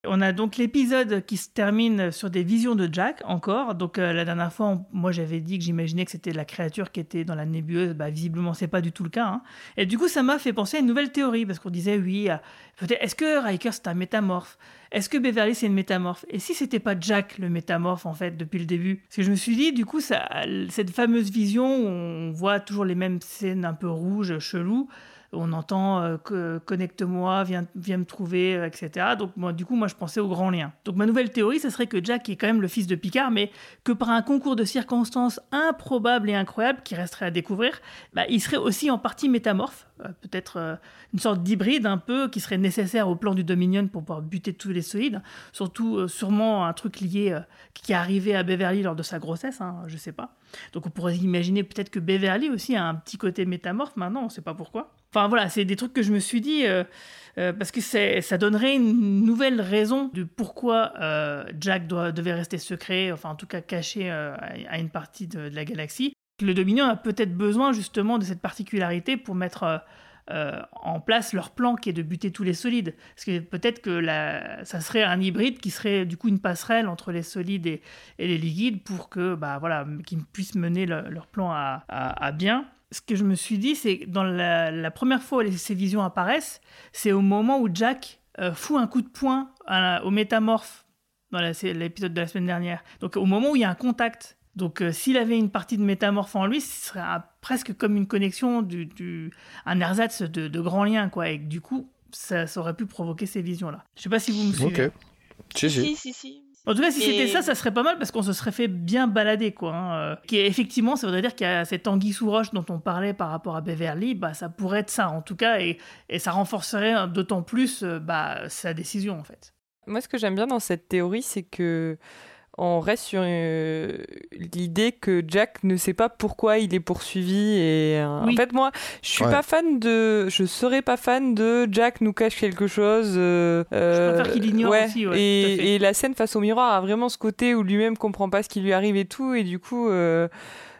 On a donc l'épisode qui se termine sur des visions de Jack, encore. Donc, euh, la dernière fois, moi, j'avais dit que j'imaginais que c'était la créature qui était dans la nébuleuse. Bah, visiblement, c'est pas du tout le cas. hein. Et du coup, ça m'a fait penser à une nouvelle théorie, parce qu'on disait, oui, euh, peut-être, est-ce que Riker, c'est un métamorphe? Est-ce que Beverly, c'est une métamorphe? Et si c'était pas Jack, le métamorphe, en fait, depuis le début? Parce que je me suis dit, du coup, ça, cette fameuse vision où on voit toujours les mêmes scènes un peu rouges, cheloues, on entend euh, que- connecte-moi, viens, viens me trouver, euh, etc. Donc moi, du coup, moi je pensais au grand lien. Donc ma nouvelle théorie, ce serait que Jack est quand même le fils de Picard, mais que par un concours de circonstances improbable et incroyable qui resterait à découvrir, bah, il serait aussi en partie métamorphe, euh, peut-être une sorte d'hybride un peu qui serait nécessaire au plan du Dominion pour pouvoir buter tous les solides. Surtout, sûrement un truc lié qui est arrivé à Beverly lors de sa grossesse, hein, je sais pas. Donc on pourrait imaginer peut-être que Beverly aussi a un petit côté métamorphe maintenant, on sait pas pourquoi. Enfin voilà, c'est des trucs que je me suis dit euh, euh, parce que ça donnerait une nouvelle raison de pourquoi euh, Jack doit, devait rester secret, enfin en tout cas caché à une partie de, la galaxie. Le Dominion a peut-être besoin justement de cette particularité pour mettre en place leur plan qui est de buter tous les solides. Parce que peut-être que ça serait un hybride qui serait du coup une passerelle entre les solides et, les liquides pour que, bah voilà, qu'ils puissent mener le- leur plan à bien. Ce que je me suis dit, c'est que dans la, la première fois où ces visions apparaissent, c'est au moment où Jack euh, fout un coup de poing à- au métamorphe dans l'épisode de la semaine dernière. Donc au moment où il y a un contact. Donc euh, s'il avait une partie de métamorphe en lui, ce serait un- presque comme une connexion, du, du- un ersatz de, de grand lien, quoi. Et que, du coup, ça, ça aurait pu provoquer ces visions-là. Je sais pas si vous me suivez. Ok. Si, si. Si, si, si. En tout cas, si Et- c'était ça, ça serait pas mal parce qu'on se serait fait bien balader, quoi. hein. Euh, Qui effectivement, ça voudrait dire qu'il y a cette anguille sous roche dont on parlait par rapport à Beverly, bah ça pourrait être ça, en tout cas, et, et ça renforcerait d'autant plus euh, bah, sa décision, en fait. Moi, ce que j'aime bien dans cette théorie, c'est que on reste sur euh, l'idée que Jack ne sait pas pourquoi il est poursuivi et euh, Oui. en fait moi je suis Ouais. pas fan de je serais pas fan de Jack nous cache quelque chose euh, préfère qu'il ignore ouais, aussi, ouais, et, et la scène face au miroir a vraiment ce côté où lui-même comprend pas ce qui lui arrive et tout et du coup euh,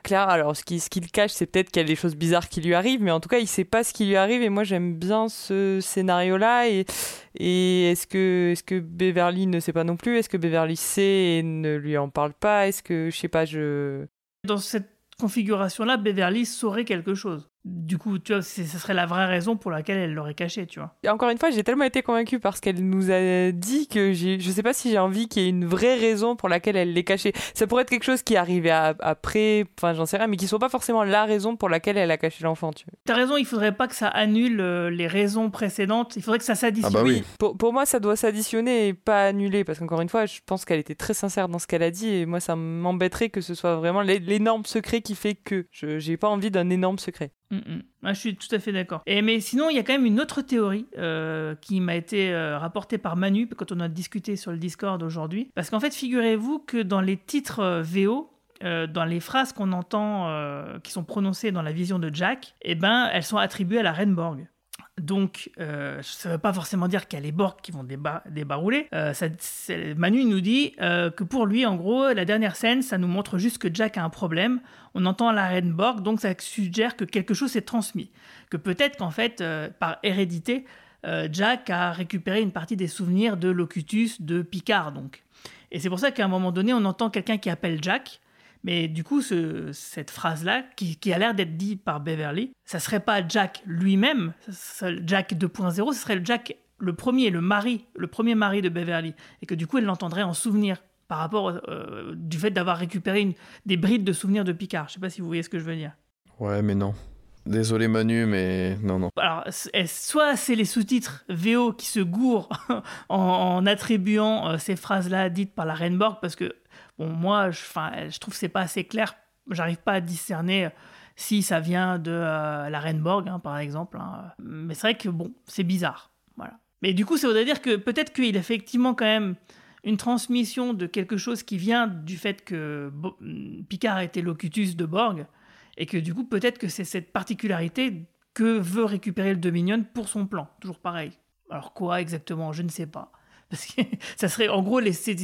Claire, alors ce qu'il cache, c'est peut-être qu'il y a des choses bizarres qui lui arrivent, mais en tout cas, il sait pas ce qui lui arrive. Et moi, j'aime bien ce scénario-là. Et, est-ce que, est que Beverly ne sait pas non plus? Est-ce que Beverly sait et ne lui en parle pas? Est-ce que, je sais pas, je. Dans cette configuration-là, Beverly saurait quelque chose. Du coup, tu vois, c'est- ce serait la vraie raison pour laquelle elle l'aurait caché, tu vois. Et encore une fois, j'ai tellement été convaincue par ce qu'elle nous a dit que j'ai- je sais pas si j'ai envie qu'il y ait une vraie raison pour laquelle elle l'ait caché. Ça pourrait être quelque chose qui à- après, enfin, j'en sais rien, mais qui soit pas forcément la raison pour laquelle elle a caché l'enfant, tu vois. T'as raison, il faudrait pas que ça annule euh, les raisons précédentes, il faudrait que ça s'additionne. Ah bah oui. Pour, pour moi, ça doit s'additionner et pas annuler, parce qu'encore une fois, je pense qu'elle était très sincère dans ce qu'elle a dit, et moi, ça m'embêterait que ce soit vraiment l'é- l'énorme secret qui fait que. Je j'ai pas envie d'un énorme secret. Mm, mm. Ah, je suis tout à fait d'accord. Mais sinon, il y a quand même une autre théorie euh, qui m'a été euh, rapportée par Manu quand on a discuté sur le Discord aujourd'hui. Parce qu'en fait, figurez-vous que dans les titres euh, VO, dans les phrases qu'on entend, qui sont prononcées dans la vision de Jack, eh ben, elles sont attribuées à la reine Borg. Donc, euh, ça ne veut pas forcément dire qu'il y a les Borg qui vont déba- débarouler. Euh, Manu nous dit euh, que pour lui, en gros, la dernière scène, ça nous montre juste que Jack a un problème. On entend la reine Borg, donc ça suggère que quelque chose s'est transmis. Que peut-être qu'en fait, par hérédité, Jack a récupéré une partie des souvenirs de Locutus, de Picard, donc. Et c'est pour ça qu'à un moment donné, on entend quelqu'un qui appelle Jack. Mais du coup, ce- cette phrase-là, qui, qui a l'air d'être dite par Beverly, ça serait pas Jack lui-même, Jack 2.0, ce serait le Jack le premier, le mari, le premier mari de Beverly. Et que du coup, elle l'entendrait en souvenir par rapport euh, du fait d'avoir récupéré une- des brides de souvenirs de Picard. Je sais pas si vous voyez ce que je veux dire. Ouais, mais non. Désolé Manu, mais non, non. Alors, c'est- soit c'est les sous-titres VO qui se gourent en, en attribuant euh, ces phrases-là dites par la reine Borg, parce que, moi, je, trouve que c'est pas assez clair. J'arrive pas à discerner euh, si ça vient de euh, la reine Borg, hein, par exemple. hein. Mais c'est vrai que, bon, c'est bizarre. Voilà. Mais du coup, ça voudrait dire que peut-être qu'il a effectivement quand même une transmission de quelque chose qui vient du fait que Bo- Picard était locutus de Borg, et que du coup, peut-être que c'est cette particularité que veut récupérer le Dominion pour son plan. Toujours pareil. Alors quoi exactement? Je ne sais pas. Parce que ça serait, en gros, les- ces-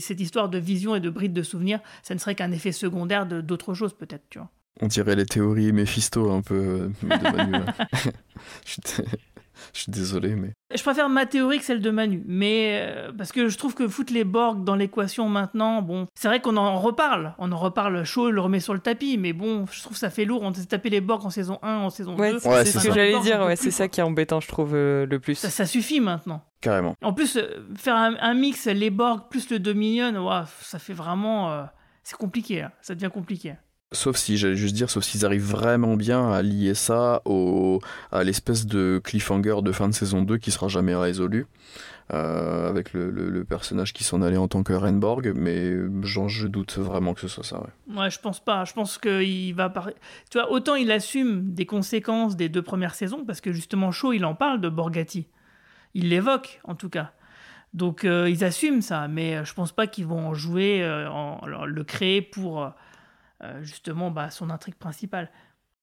cette histoire de vision et de brides de souvenirs, ça ne serait qu'un effet secondaire d'autre chose, peut-être, tu vois. On dirait les théories Mephisto un peu euh, de Manu. je, suis t- je suis désolé, mais. Je préfère ma théorie que celle de Manu, mais euh, parce que je trouve que foutre les Borg dans l'équation maintenant, bon, c'est vrai qu'on en reparle, on en reparle chaud, le remet sur le tapis, mais bon, je trouve que ça fait lourd, on s'est tapé les Borg en saison 1, en saison Ouais, 2. c'est Ouais, c'est c'est ce que j'allais dire, ouais, c'est ça qui est embêtant, je trouve, euh, le plus. Ça, ça suffit maintenant. Carrément. En plus, euh, faire un, un mix, les Borg plus le Dominion, ouah, ça fait vraiment. euh, c'est compliqué, là. ça devient compliqué. Sauf si, j'allais juste dire, sauf s'ils arrivent vraiment bien à lier ça à l'espèce de cliffhanger de fin de saison 2 qui sera jamais résolu, euh, avec le, personnage qui s'en allait en tant que Renborg, mais genre, je doute vraiment que ce soit ça, ouais. Ouais, je pense pas. Je pense qu'il va. par- Tu vois, autant il assume des conséquences des deux premières saisons, parce que justement, Shaw, il en parle de Borgatti. Il l'évoque, en tout cas. Donc, euh, ils assument ça, mais euh, je pense pas qu'ils vont en jouer, euh, le créer pour euh, euh, justement bah, son intrigue principale.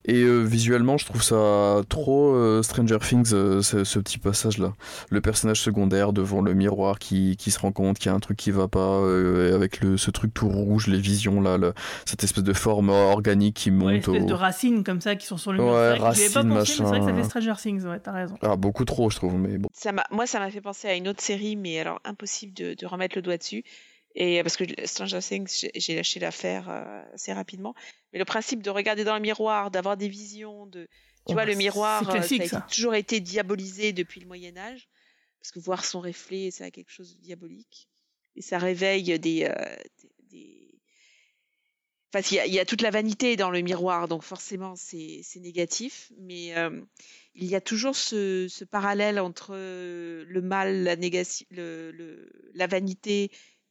Et euh, visuellement, je trouve ça trop euh, Stranger Things, euh, ce, ce petit passage-là. Le personnage secondaire devant le miroir qui, qui se rend compte qu'il y a un truc qui va pas, euh, avec le, ce truc tout rouge, les visions là, le- cette espèce de forme organique qui Ouais, monte espèce au... de racines comme ça qui sont sur le mur. Ouais, C'est vrai que j'y avais pas racines, pensé, mais c'est vrai que ça machin. fait Stranger Things, ouais, t'as raison. Ah, beaucoup trop, je trouve, mais bon. Ça m'a- moi, ça m'a fait penser à une autre série, mais alors impossible de, de remettre le doigt dessus. Et parce que Stranger Things, j'ai- lâché l'affaire euh, assez rapidement. Mais le principe de regarder dans le miroir, d'avoir des visions, de, tu Oh, vois, le miroir, euh, ça a ça. toujours été diabolisé depuis le Moyen Âge, parce que voir son reflet, ça a quelque chose de diabolique, et ça réveille des, euh, des, des- Enfin, il y, a, il y a toute la vanité dans le miroir, donc forcément c'est négatif, mais euh, il y a toujours ce, ce parallèle entre le mal, la, négati- le, le- la vanité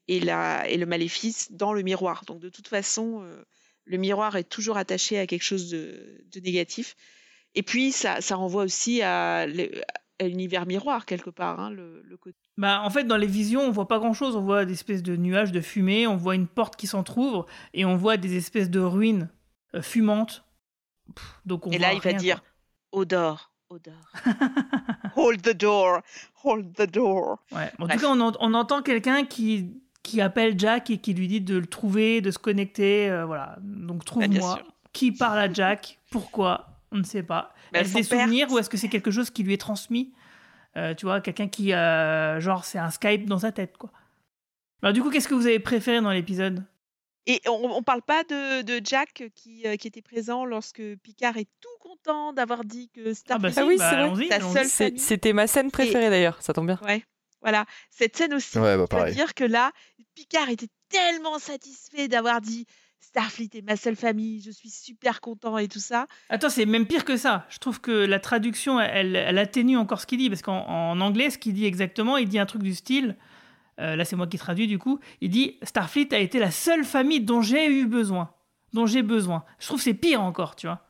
et, la, et le maléfice dans le miroir. Donc de toute façon, euh, le miroir est toujours attaché à quelque chose de, de négatif. Et puis ça, ça renvoie aussi à l'univers miroir quelque part, hein, le, le côté. Bah, en fait, dans les visions, on voit pas grand chose. On voit des espèces de nuages de fumée, on voit une porte qui s'entrouvre et on voit des espèces de ruines euh, fumantes. Pff, Donc on Et là, il va dire odor, odor. hold the door, hold the door. Ouais. En Bref. tout cas, on entend quelqu'un qui, qui appelle Jack et qui lui dit de le trouver, de se connecter. euh, voilà. Donc Bah, trouve-moi. Qui parle à Jack? Pourquoi? On ne sait pas. Bah, Est-ce des souvenirs ou est-ce que c'est quelque chose qui lui est transmis? Euh, Tu vois, quelqu'un qui, euh, genre, c'est un Skype dans sa tête, quoi. Alors du coup, qu'est-ce que vous avez préféré dans l'épisode? Et on, on parle pas de, de Jack qui, euh, qui était présent lorsque Picard est tout content d'avoir dit que Ah bah Ah oui, bah, c'est. C'était ma scène préférée d'ailleurs, ça tombe bien. Ouais, voilà. Cette scène aussi. Ouais, bah que là, Picard était tellement satisfait d'avoir dit Starfleet est ma seule famille, je suis super content et tout ça. Attends, c'est même pire que ça. Je trouve que la traduction, elle, elle atténue encore ce qu'il dit. Parce qu'en en anglais, ce qu'il dit exactement, il dit un truc du style. euh, là, c'est moi qui traduis du coup. Il dit Starfleet a été la seule famille dont j'ai eu besoin. Dont j'ai besoin. Je trouve que c'est pire encore, tu vois.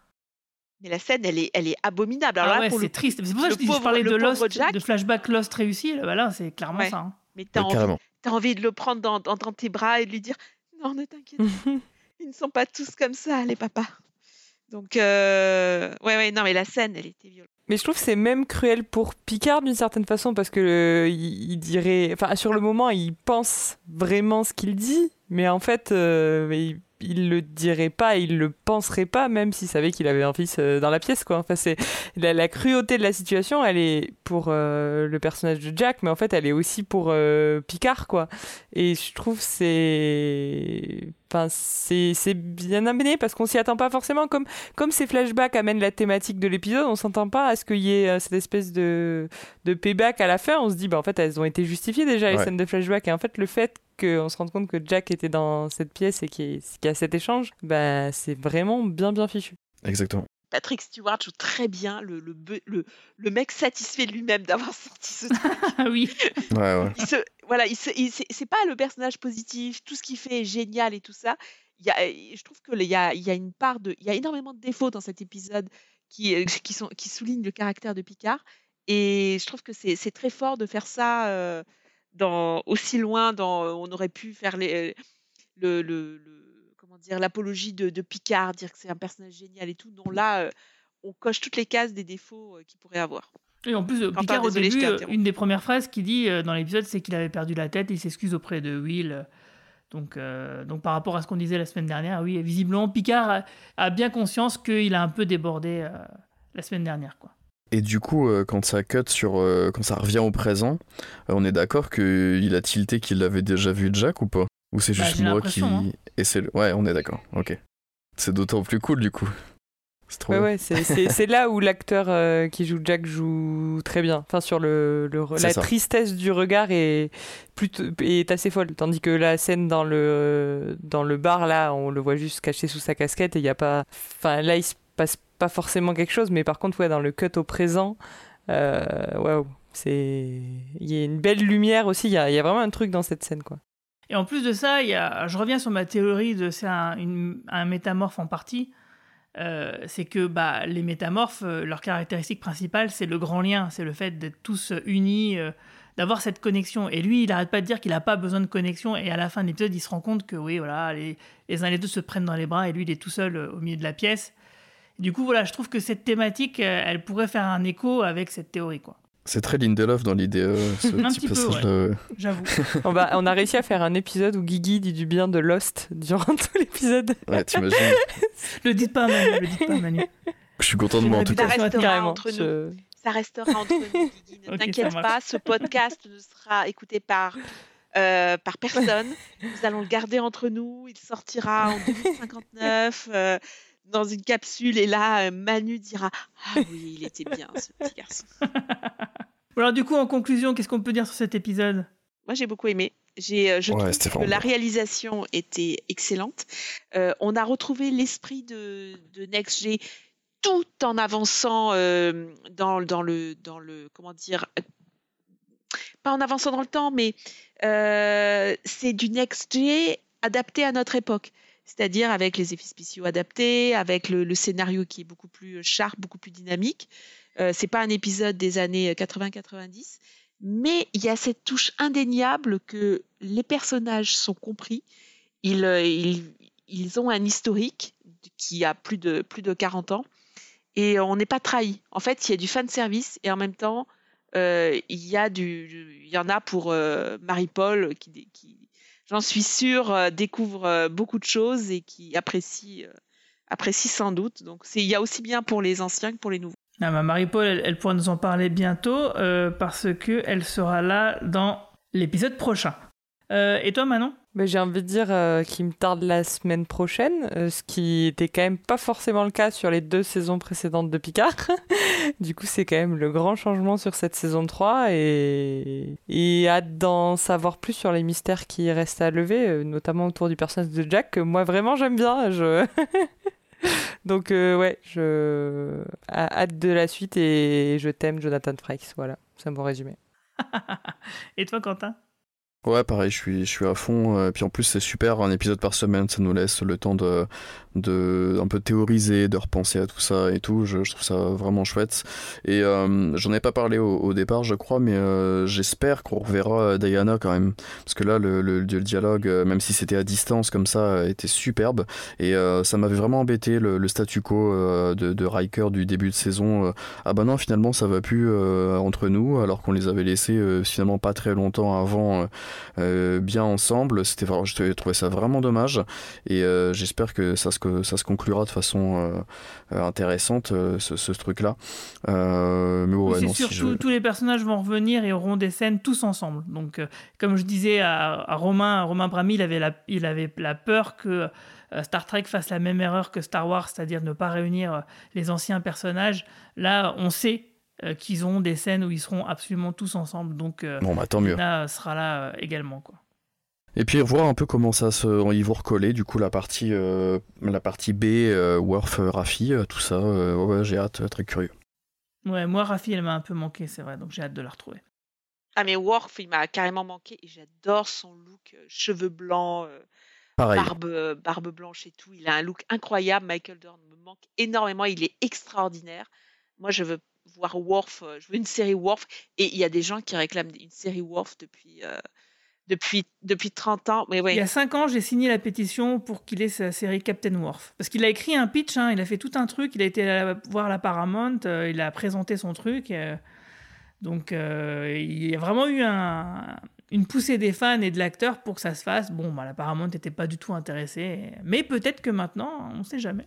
Mais la scène, elle est, elle est abominable. Alors ah là, ouais, pour le c'est triste. C'est pour ça que je, dis- je pauvre- parlais de pauvre Lost, Jack. de flashback Lost réussi. Là, bah là, c'est clairement Ouais. ça. hein. Mais t'as Ouais, envie, carrément. t'as envie de le prendre dans, dans- dans tes bras et de lui dire Non, ne t'inquiète pas, ils ne sont pas tous comme ça, les papas. Donc, euh, ouais, ouais, non, mais la scène, elle était violente. Mais je trouve que c'est même cruel pour Picard d'une certaine façon parce que euh, il, il dirait, enfin sur le moment il pense vraiment ce qu'il dit, mais en fait euh, il, il le dirait pas, il le penserait pas même s'il savait qu'il avait un fils euh, dans la pièce quoi. Enfin c'est la, la cruauté de la situation, elle est pour euh, le personnage de Jack, mais en fait elle est aussi pour euh, Picard quoi. Et je trouve c'est, enfin c'est bien amené parce qu'on s'y attend pas forcément comme comme ces flashbacks amènent la thématique de l'épisode, on s'entend pas à ce qu'il y ait euh, cette espèce de, de payback à la fin. On se dit, bah, en fait, elles ont été justifiées déjà, les Ouais. scènes de flashback. Et en fait, le fait qu'on se rende compte que Jack était dans cette pièce et qu'il y ait- qu'il y a cet échange, bah, c'est vraiment bien, bien fichu. Exactement. Patrick Stewart joue très bien le, le, le, le mec satisfait de lui-même d'avoir sorti ce truc. Ah oui. Ouais, ouais. il se, voilà, il se, il- c'est c'est pas le personnage positif, tout ce qu'il fait est génial et tout ça. Il y a, je trouve qu'il y a, il y a une part de, il y a énormément de défauts dans cet épisode qui, euh, qui, sont, qui soulignent le caractère de Picard. Et je trouve que c'est c'est très fort de faire ça euh, dans, aussi loin. Dans, on aurait pu faire les, le, le, le- comment dire, l'apologie de, de Picard, dire que c'est un personnage génial et tout. Non, là, euh, on coche toutes les cases des défauts euh, qu'il pourrait avoir. Et en plus, euh, Quentin, Picard, au désolé, début, une des premières phrases qu'il dit euh, dans l'épisode, c'est qu'il avait perdu la tête, il s'excuse auprès de Will. Donc, euh, donc par rapport à ce qu'on disait la semaine dernière, oui, visiblement, Picard a, a bien conscience qu'il a un peu débordé euh, la semaine dernière. Quoi. Et du coup, euh, quand ça cut sur, euh, quand ça revient au présent, euh, on est d'accord qu'il a tilté qu'il avait déjà vu Jack ou pas? Ou c'est Bah, juste moi qui hein. et c'est le... ouais, on est d'accord. Ok. C'est d'autant plus cool du coup. C'est trop. Ouais, c'est- c'est c'est là où l'acteur euh, qui joue Jack joue très bien. Enfin, sur le, la ça. tristesse du regard est, plutôt, est assez folle. Tandis que la scène dans le, dans le bar, là, on le voit juste caché sous sa casquette et il n'y a pas. Enfin, là, il se passe pas forcément quelque chose, mais par contre, ouais, dans le cut au présent, euh, waouh, c'est. Il y a une belle lumière aussi. Il y a, il y a vraiment un truc dans cette scène, quoi. Et en plus de ça, y a, je reviens sur ma théorie de c'est un, métamorphe en partie. Euh, c'est que bah, les métamorphes, euh, leur caractéristique principale, c'est le grand lien, c'est le fait d'être tous unis, euh, d'avoir cette connexion. Et lui, il n'arrête pas de dire qu'il n'a pas besoin de connexion. Et à la fin de l'épisode, il se rend compte que oui, voilà, les, les uns et les deux se prennent dans les bras et lui, il est tout seul au milieu de la pièce. Du coup, voilà, je trouve que cette thématique, elle pourrait faire un écho avec cette théorie, quoi. C'est très Lindelof dans l'idée, euh, ce Un petit petit peu, passage ouais. là. J'avoue. on, va- on a réussi à faire un épisode où Guigui dit du bien de Lost durant tout l'épisode. Ouais, t'imagines Le dites pas à Manu, le dites pas à Manu. Je suis content de moi en tout Ça cas. restera Carrément. entre nous. Ça restera entre nous, Guigui. Ne t'inquiète ça pas, ce podcast ne sera écouté par, euh, par personne. Nous allons le garder entre nous. Il sortira en 2059 euh, dans une capsule. Et là, euh, Manu dira Ah oui, il était bien, ce petit garçon. Bon, Alors, du coup, en conclusion, qu'est-ce qu'on peut dire sur cet épisode? Moi, j'ai beaucoup aimé. J'ai, euh, je Ouais, trouve que la réalisation était excellente. Euh, on a retrouvé l'esprit de, de Next G tout en avançant euh, dans, dans le dans le comment dire pas en avançant dans le temps, mais euh, c'est du Next G adapté à notre époque. C'est-à-dire avec les effets spéciaux adaptés, avec le, le scénario qui est beaucoup plus sharp, beaucoup plus dynamique. Euh, c'est pas un épisode des années 80-90, mais il y a cette touche indéniable que les personnages sont compris. Ils, euh, ont un historique qui a plus de, plus de 40 ans et on n'est pas trahi. En fait, il y a du fan service et en même temps, euh, il y a du, il y en a pour euh, Marie-Paul qui, j'en suis sûre, euh, découvre euh, beaucoup de choses et qui apprécie, euh, apprécie sans doute. Donc, il y a aussi bien pour les anciens que pour les nouveaux. Ah bah, Marie-Paul, elle, pourra nous en parler bientôt euh, parce que elle sera là dans l'épisode prochain. Euh, et toi, Manon? Mais j'ai envie de dire euh, qu'il me tarde la semaine prochaine, ce qui était quand même pas forcément le cas sur les deux saisons précédentes de Picard. du coup, c'est quand même le grand changement sur cette saison 3 et, et hâte d'en savoir plus sur les mystères qui restent à lever, notamment autour du personnage de Jack, que moi vraiment j'aime bien. Je... Donc euh, ouais, je hâ- hâte de la suite et je t'aime Jonathan Frakes, voilà, c'est un bon résumé. Et toi, Quentin? Ouais, pareil, je suis, je suis à fond. euh, puis en plus, c'est super, un épisode par semaine, ça nous laisse le temps de, de un peu théoriser, de repenser à tout ça et tout. Je, trouve ça vraiment chouette. Et euh, j'en ai pas parlé au, départ, je crois, mais euh, j'espère qu'on reverra euh, Diana quand même. Parce que là, le, dialogue, même si c'était à distance comme ça, était superbe. Et ça m'avait vraiment embêté le, statu quo de, Riker du début de saison. ah bah non, finalement, ça va plus entre nous, alors qu'on les avait laissés finalement pas très longtemps avant. bien ensemble. C'était je trouvais ça vraiment dommage et j'espère que ça se que ça se conclura de façon euh, euh, intéressante euh, ce, ce truc-là. Mais ouais, c'est non, sûr, si tous- je... tous les personnages vont revenir et auront des scènes tous ensemble. Donc, comme je disais à, à Romain, à Romain Brami, il avait la, il avait la peur que Star Trek fasse la même erreur que Star Wars, c'est-à-dire ne pas réunir les anciens personnages. Là, on sait qu'ils ont des scènes où ils seront absolument tous ensemble. Donc, Bon, bah tant mieux. Sera là également. Quoi. Et puis voir un peu comment ça se, ils vont recoller du coup la partie, euh, la partie B, euh, Worf, euh, Raffi, euh, tout ça. euh, ouais, j'ai hâte, très curieux. Ouais, moi, Rafi, elle m'a un peu manqué, c'est vrai, donc j'ai hâte de la retrouver. Ah, mais Worf, il m'a carrément manqué et j'adore son look, cheveux blancs, euh, barbe, barbe blanche et tout. Il a un look incroyable. Michael Dorn me manque énormément. Il est extraordinaire. Moi, je veux voir Worf. Je veux une série Worf. Et il y a des gens qui réclament une série Worf depuis, euh, depuis, depuis 30 ans. Mais. Il y a 5 ans, j'ai signé la pétition pour qu'il ait sa série Captain Worf. Parce qu'il a écrit un pitch, hein, il a fait tout un truc, il a été voir la Paramount, euh, il a présenté son truc. euh, donc euh, il y a vraiment eu un- une poussée des fans et de l'acteur pour que ça se fasse. Bon, bah, la Paramount n'était pas du tout intéressée. Mais peut-être que maintenant, on ne sait jamais.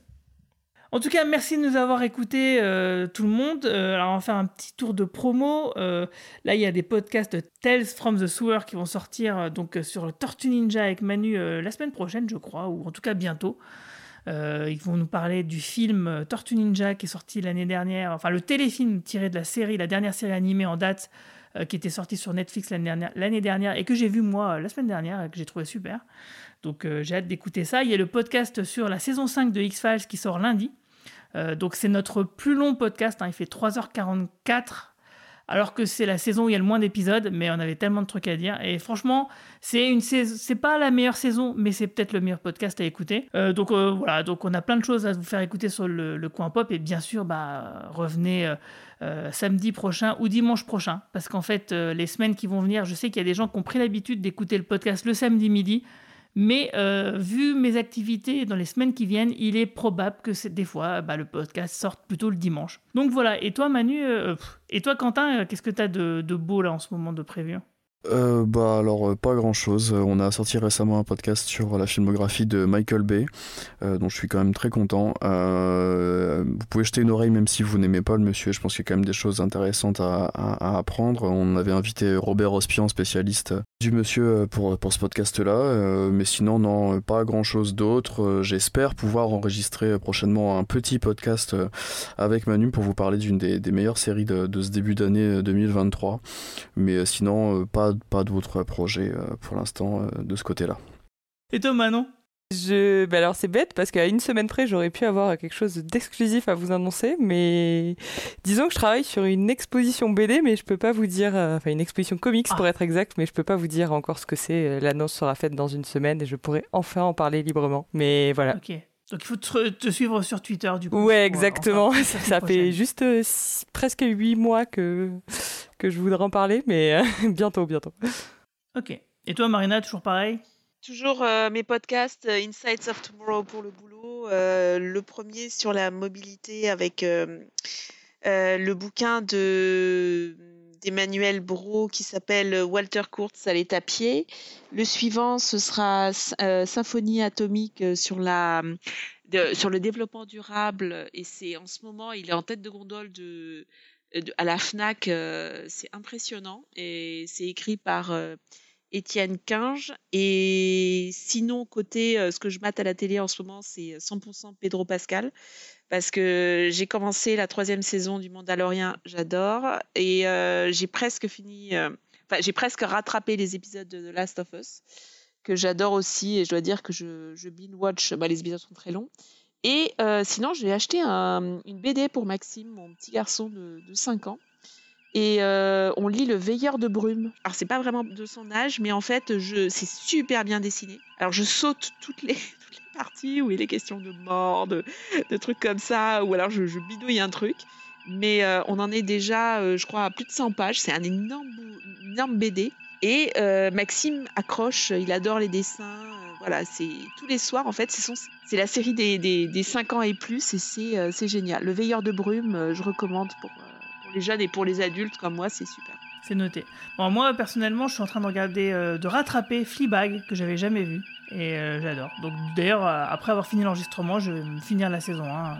En tout cas, merci de nous avoir écoutés, euh, tout le monde. Euh, alors, on va faire un petit tour de promo. Euh, là, il y a des podcasts Tales from the Sewer qui vont sortir donc sur Tortue Ninja avec Manu la semaine prochaine, je crois, ou en tout cas bientôt. Ils vont nous parler du film Tortue Ninja qui est sorti l'année dernière, enfin le téléfilm tiré de la série, la dernière série animée en date qui était sortie sur Netflix l'année dernière, l'année dernière et que j'ai vu moi la semaine dernière et que j'ai trouvé super. Donc j'ai hâte d'écouter ça. Il y a le podcast sur la saison 5 de X-Files qui sort lundi. Euh, donc c'est notre plus long podcast, hein, il fait 3h44, alors que c'est la saison où il y a le moins d'épisodes, mais on avait tellement de trucs à dire. Et franchement, c'est une c'est pas la meilleure saison, mais c'est peut-être le meilleur podcast à écouter. Euh, donc euh, voilà, donc on a plein de choses à vous faire écouter sur le, coin pop, et bien sûr, bah revenez. samedi prochain ou dimanche prochain. Parce qu'en fait, les semaines qui vont venir, je sais qu'il y a des gens qui ont pris l'habitude d'écouter le podcast le samedi midi. Mais euh, vu mes activités dans les semaines qui viennent, il est probable que des fois bah, le podcast sorte plutôt le dimanche. Donc voilà. Et toi, Manu, euh, et toi, Quentin, euh, qu'est-ce que tu as de, de beau là en ce moment de prévu? Euh, bah alors euh, pas grand chose. On a sorti récemment un podcast sur la filmographie de Michael Bay, euh, dont je suis quand même très content. Euh, vous pouvez jeter une oreille même si vous n'aimez pas le monsieur. Je pense qu'il y a quand même des choses intéressantes à, apprendre. On avait invité Robert Ospian, spécialiste du monsieur, euh, pour, pour ce podcast-là. Euh, mais sinon, non, euh, pas grand-chose d'autre. Euh, J'espère pouvoir enregistrer prochainement un petit podcast euh, avec Manu pour vous parler d'une des, meilleures séries de, ce début d'année euh, 2023. Mais euh, sinon, euh, pas, pas d'autres projets euh, pour l'instant euh, de ce côté-là. Et toi, Manon? Je... bah alors c'est bête parce qu'à une semaine près j'aurais pu avoir quelque chose d'exclusif à vous annoncer, mais disons que je travaille sur une exposition BD, mais je peux pas vous dire, euh, enfin une exposition comics pour être exact, mais je peux pas vous dire encore ce que c'est. L'annonce sera faite dans une semaine et je pourrai enfin en parler librement. Mais voilà. Ok. Donc il faut te, te suivre sur Twitter du coup. Ouais, exactement. Ça, fait juste euh, six- presque huit mois que, que je voudrais en parler, mais euh, bientôt, bientôt. Ok. Et toi, Marina, toujours pareil? Toujours euh, mes podcasts euh, Insights of Tomorrow pour le boulot. euh, le premier sur la mobilité avec euh, euh, le bouquin de d'Emmanuel Bro qui s'appelle Walter Kurtz à l'état pied. Le suivant, ce sera euh, Symphonie atomique sur la de- sur le développement durable et c'est en ce moment il est en tête de gondole de- à la Fnac. euh, c'est impressionnant et c'est écrit par euh, Étienne Quinge. Et sinon, côté euh, ce que je mate à la télé en ce moment, c'est 100% Pedro Pascal. Parce que j'ai commencé la troisième saison du Mandalorian, j'adore. Et euh, j'ai presque fini, euh, enfin, j'ai presque rattrapé les épisodes de The Last of Us, que j'adore aussi. Et je dois dire que je, je binge-watch, bah, les épisodes sont très longs. Et euh, sinon, j'ai acheté un- une BD pour Maxime, mon petit garçon de, de 5 ans. Et euh, on lit Le Veilleur de brume. Alors, c'est pas vraiment de son âge, mais en fait, c'est super bien dessiné. Alors, je saute toutes les, parties où il est question de mort, de, trucs comme ça, ou alors je, bidouille un truc. Mais euh, on en est déjà, je crois, à plus de 100 pages. C'est un énorme, énorme BD. Et Maxime accroche, il adore les dessins. Voilà, c'est tous les soirs, en fait, c'est la série des, des, des 5 ans et plus, et c'est euh, c'est génial. Le Veilleur de brume, euh, je recommande pour, euh, pour les jeunes et pour les adultes comme moi, c'est super. C'est noté. Moi, personnellement, je suis en train de regarder, de rattraper Fleabag, que j'avais jamais vu. Et j'adore. Donc, d'ailleurs, après avoir fini l'enregistrement, je vais finir la saison 1.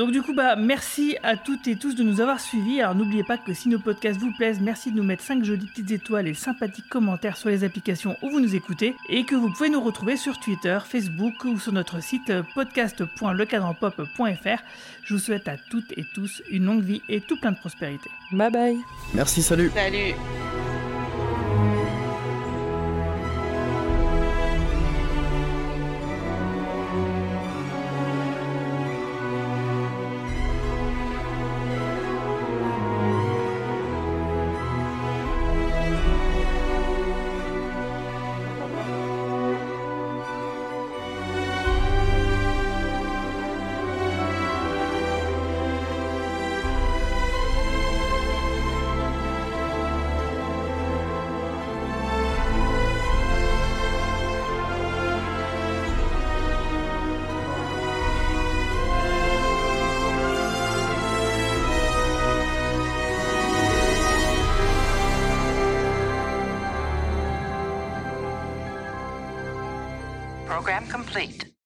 Donc, du coup, bah, merci à toutes et tous de nous avoir suivis. Alors, n'oubliez pas que si nos podcasts vous plaisent, merci de nous mettre 5 jolies petites étoiles et sympathiques commentaires sur les applications où vous nous écoutez. Et que vous pouvez nous retrouver sur Twitter, Facebook ou sur notre site euh, podcast.lecadranpop.fr. Je vous souhaite à toutes et tous une longue vie et tout plein de prospérité. Bye bye. Merci, salut Salut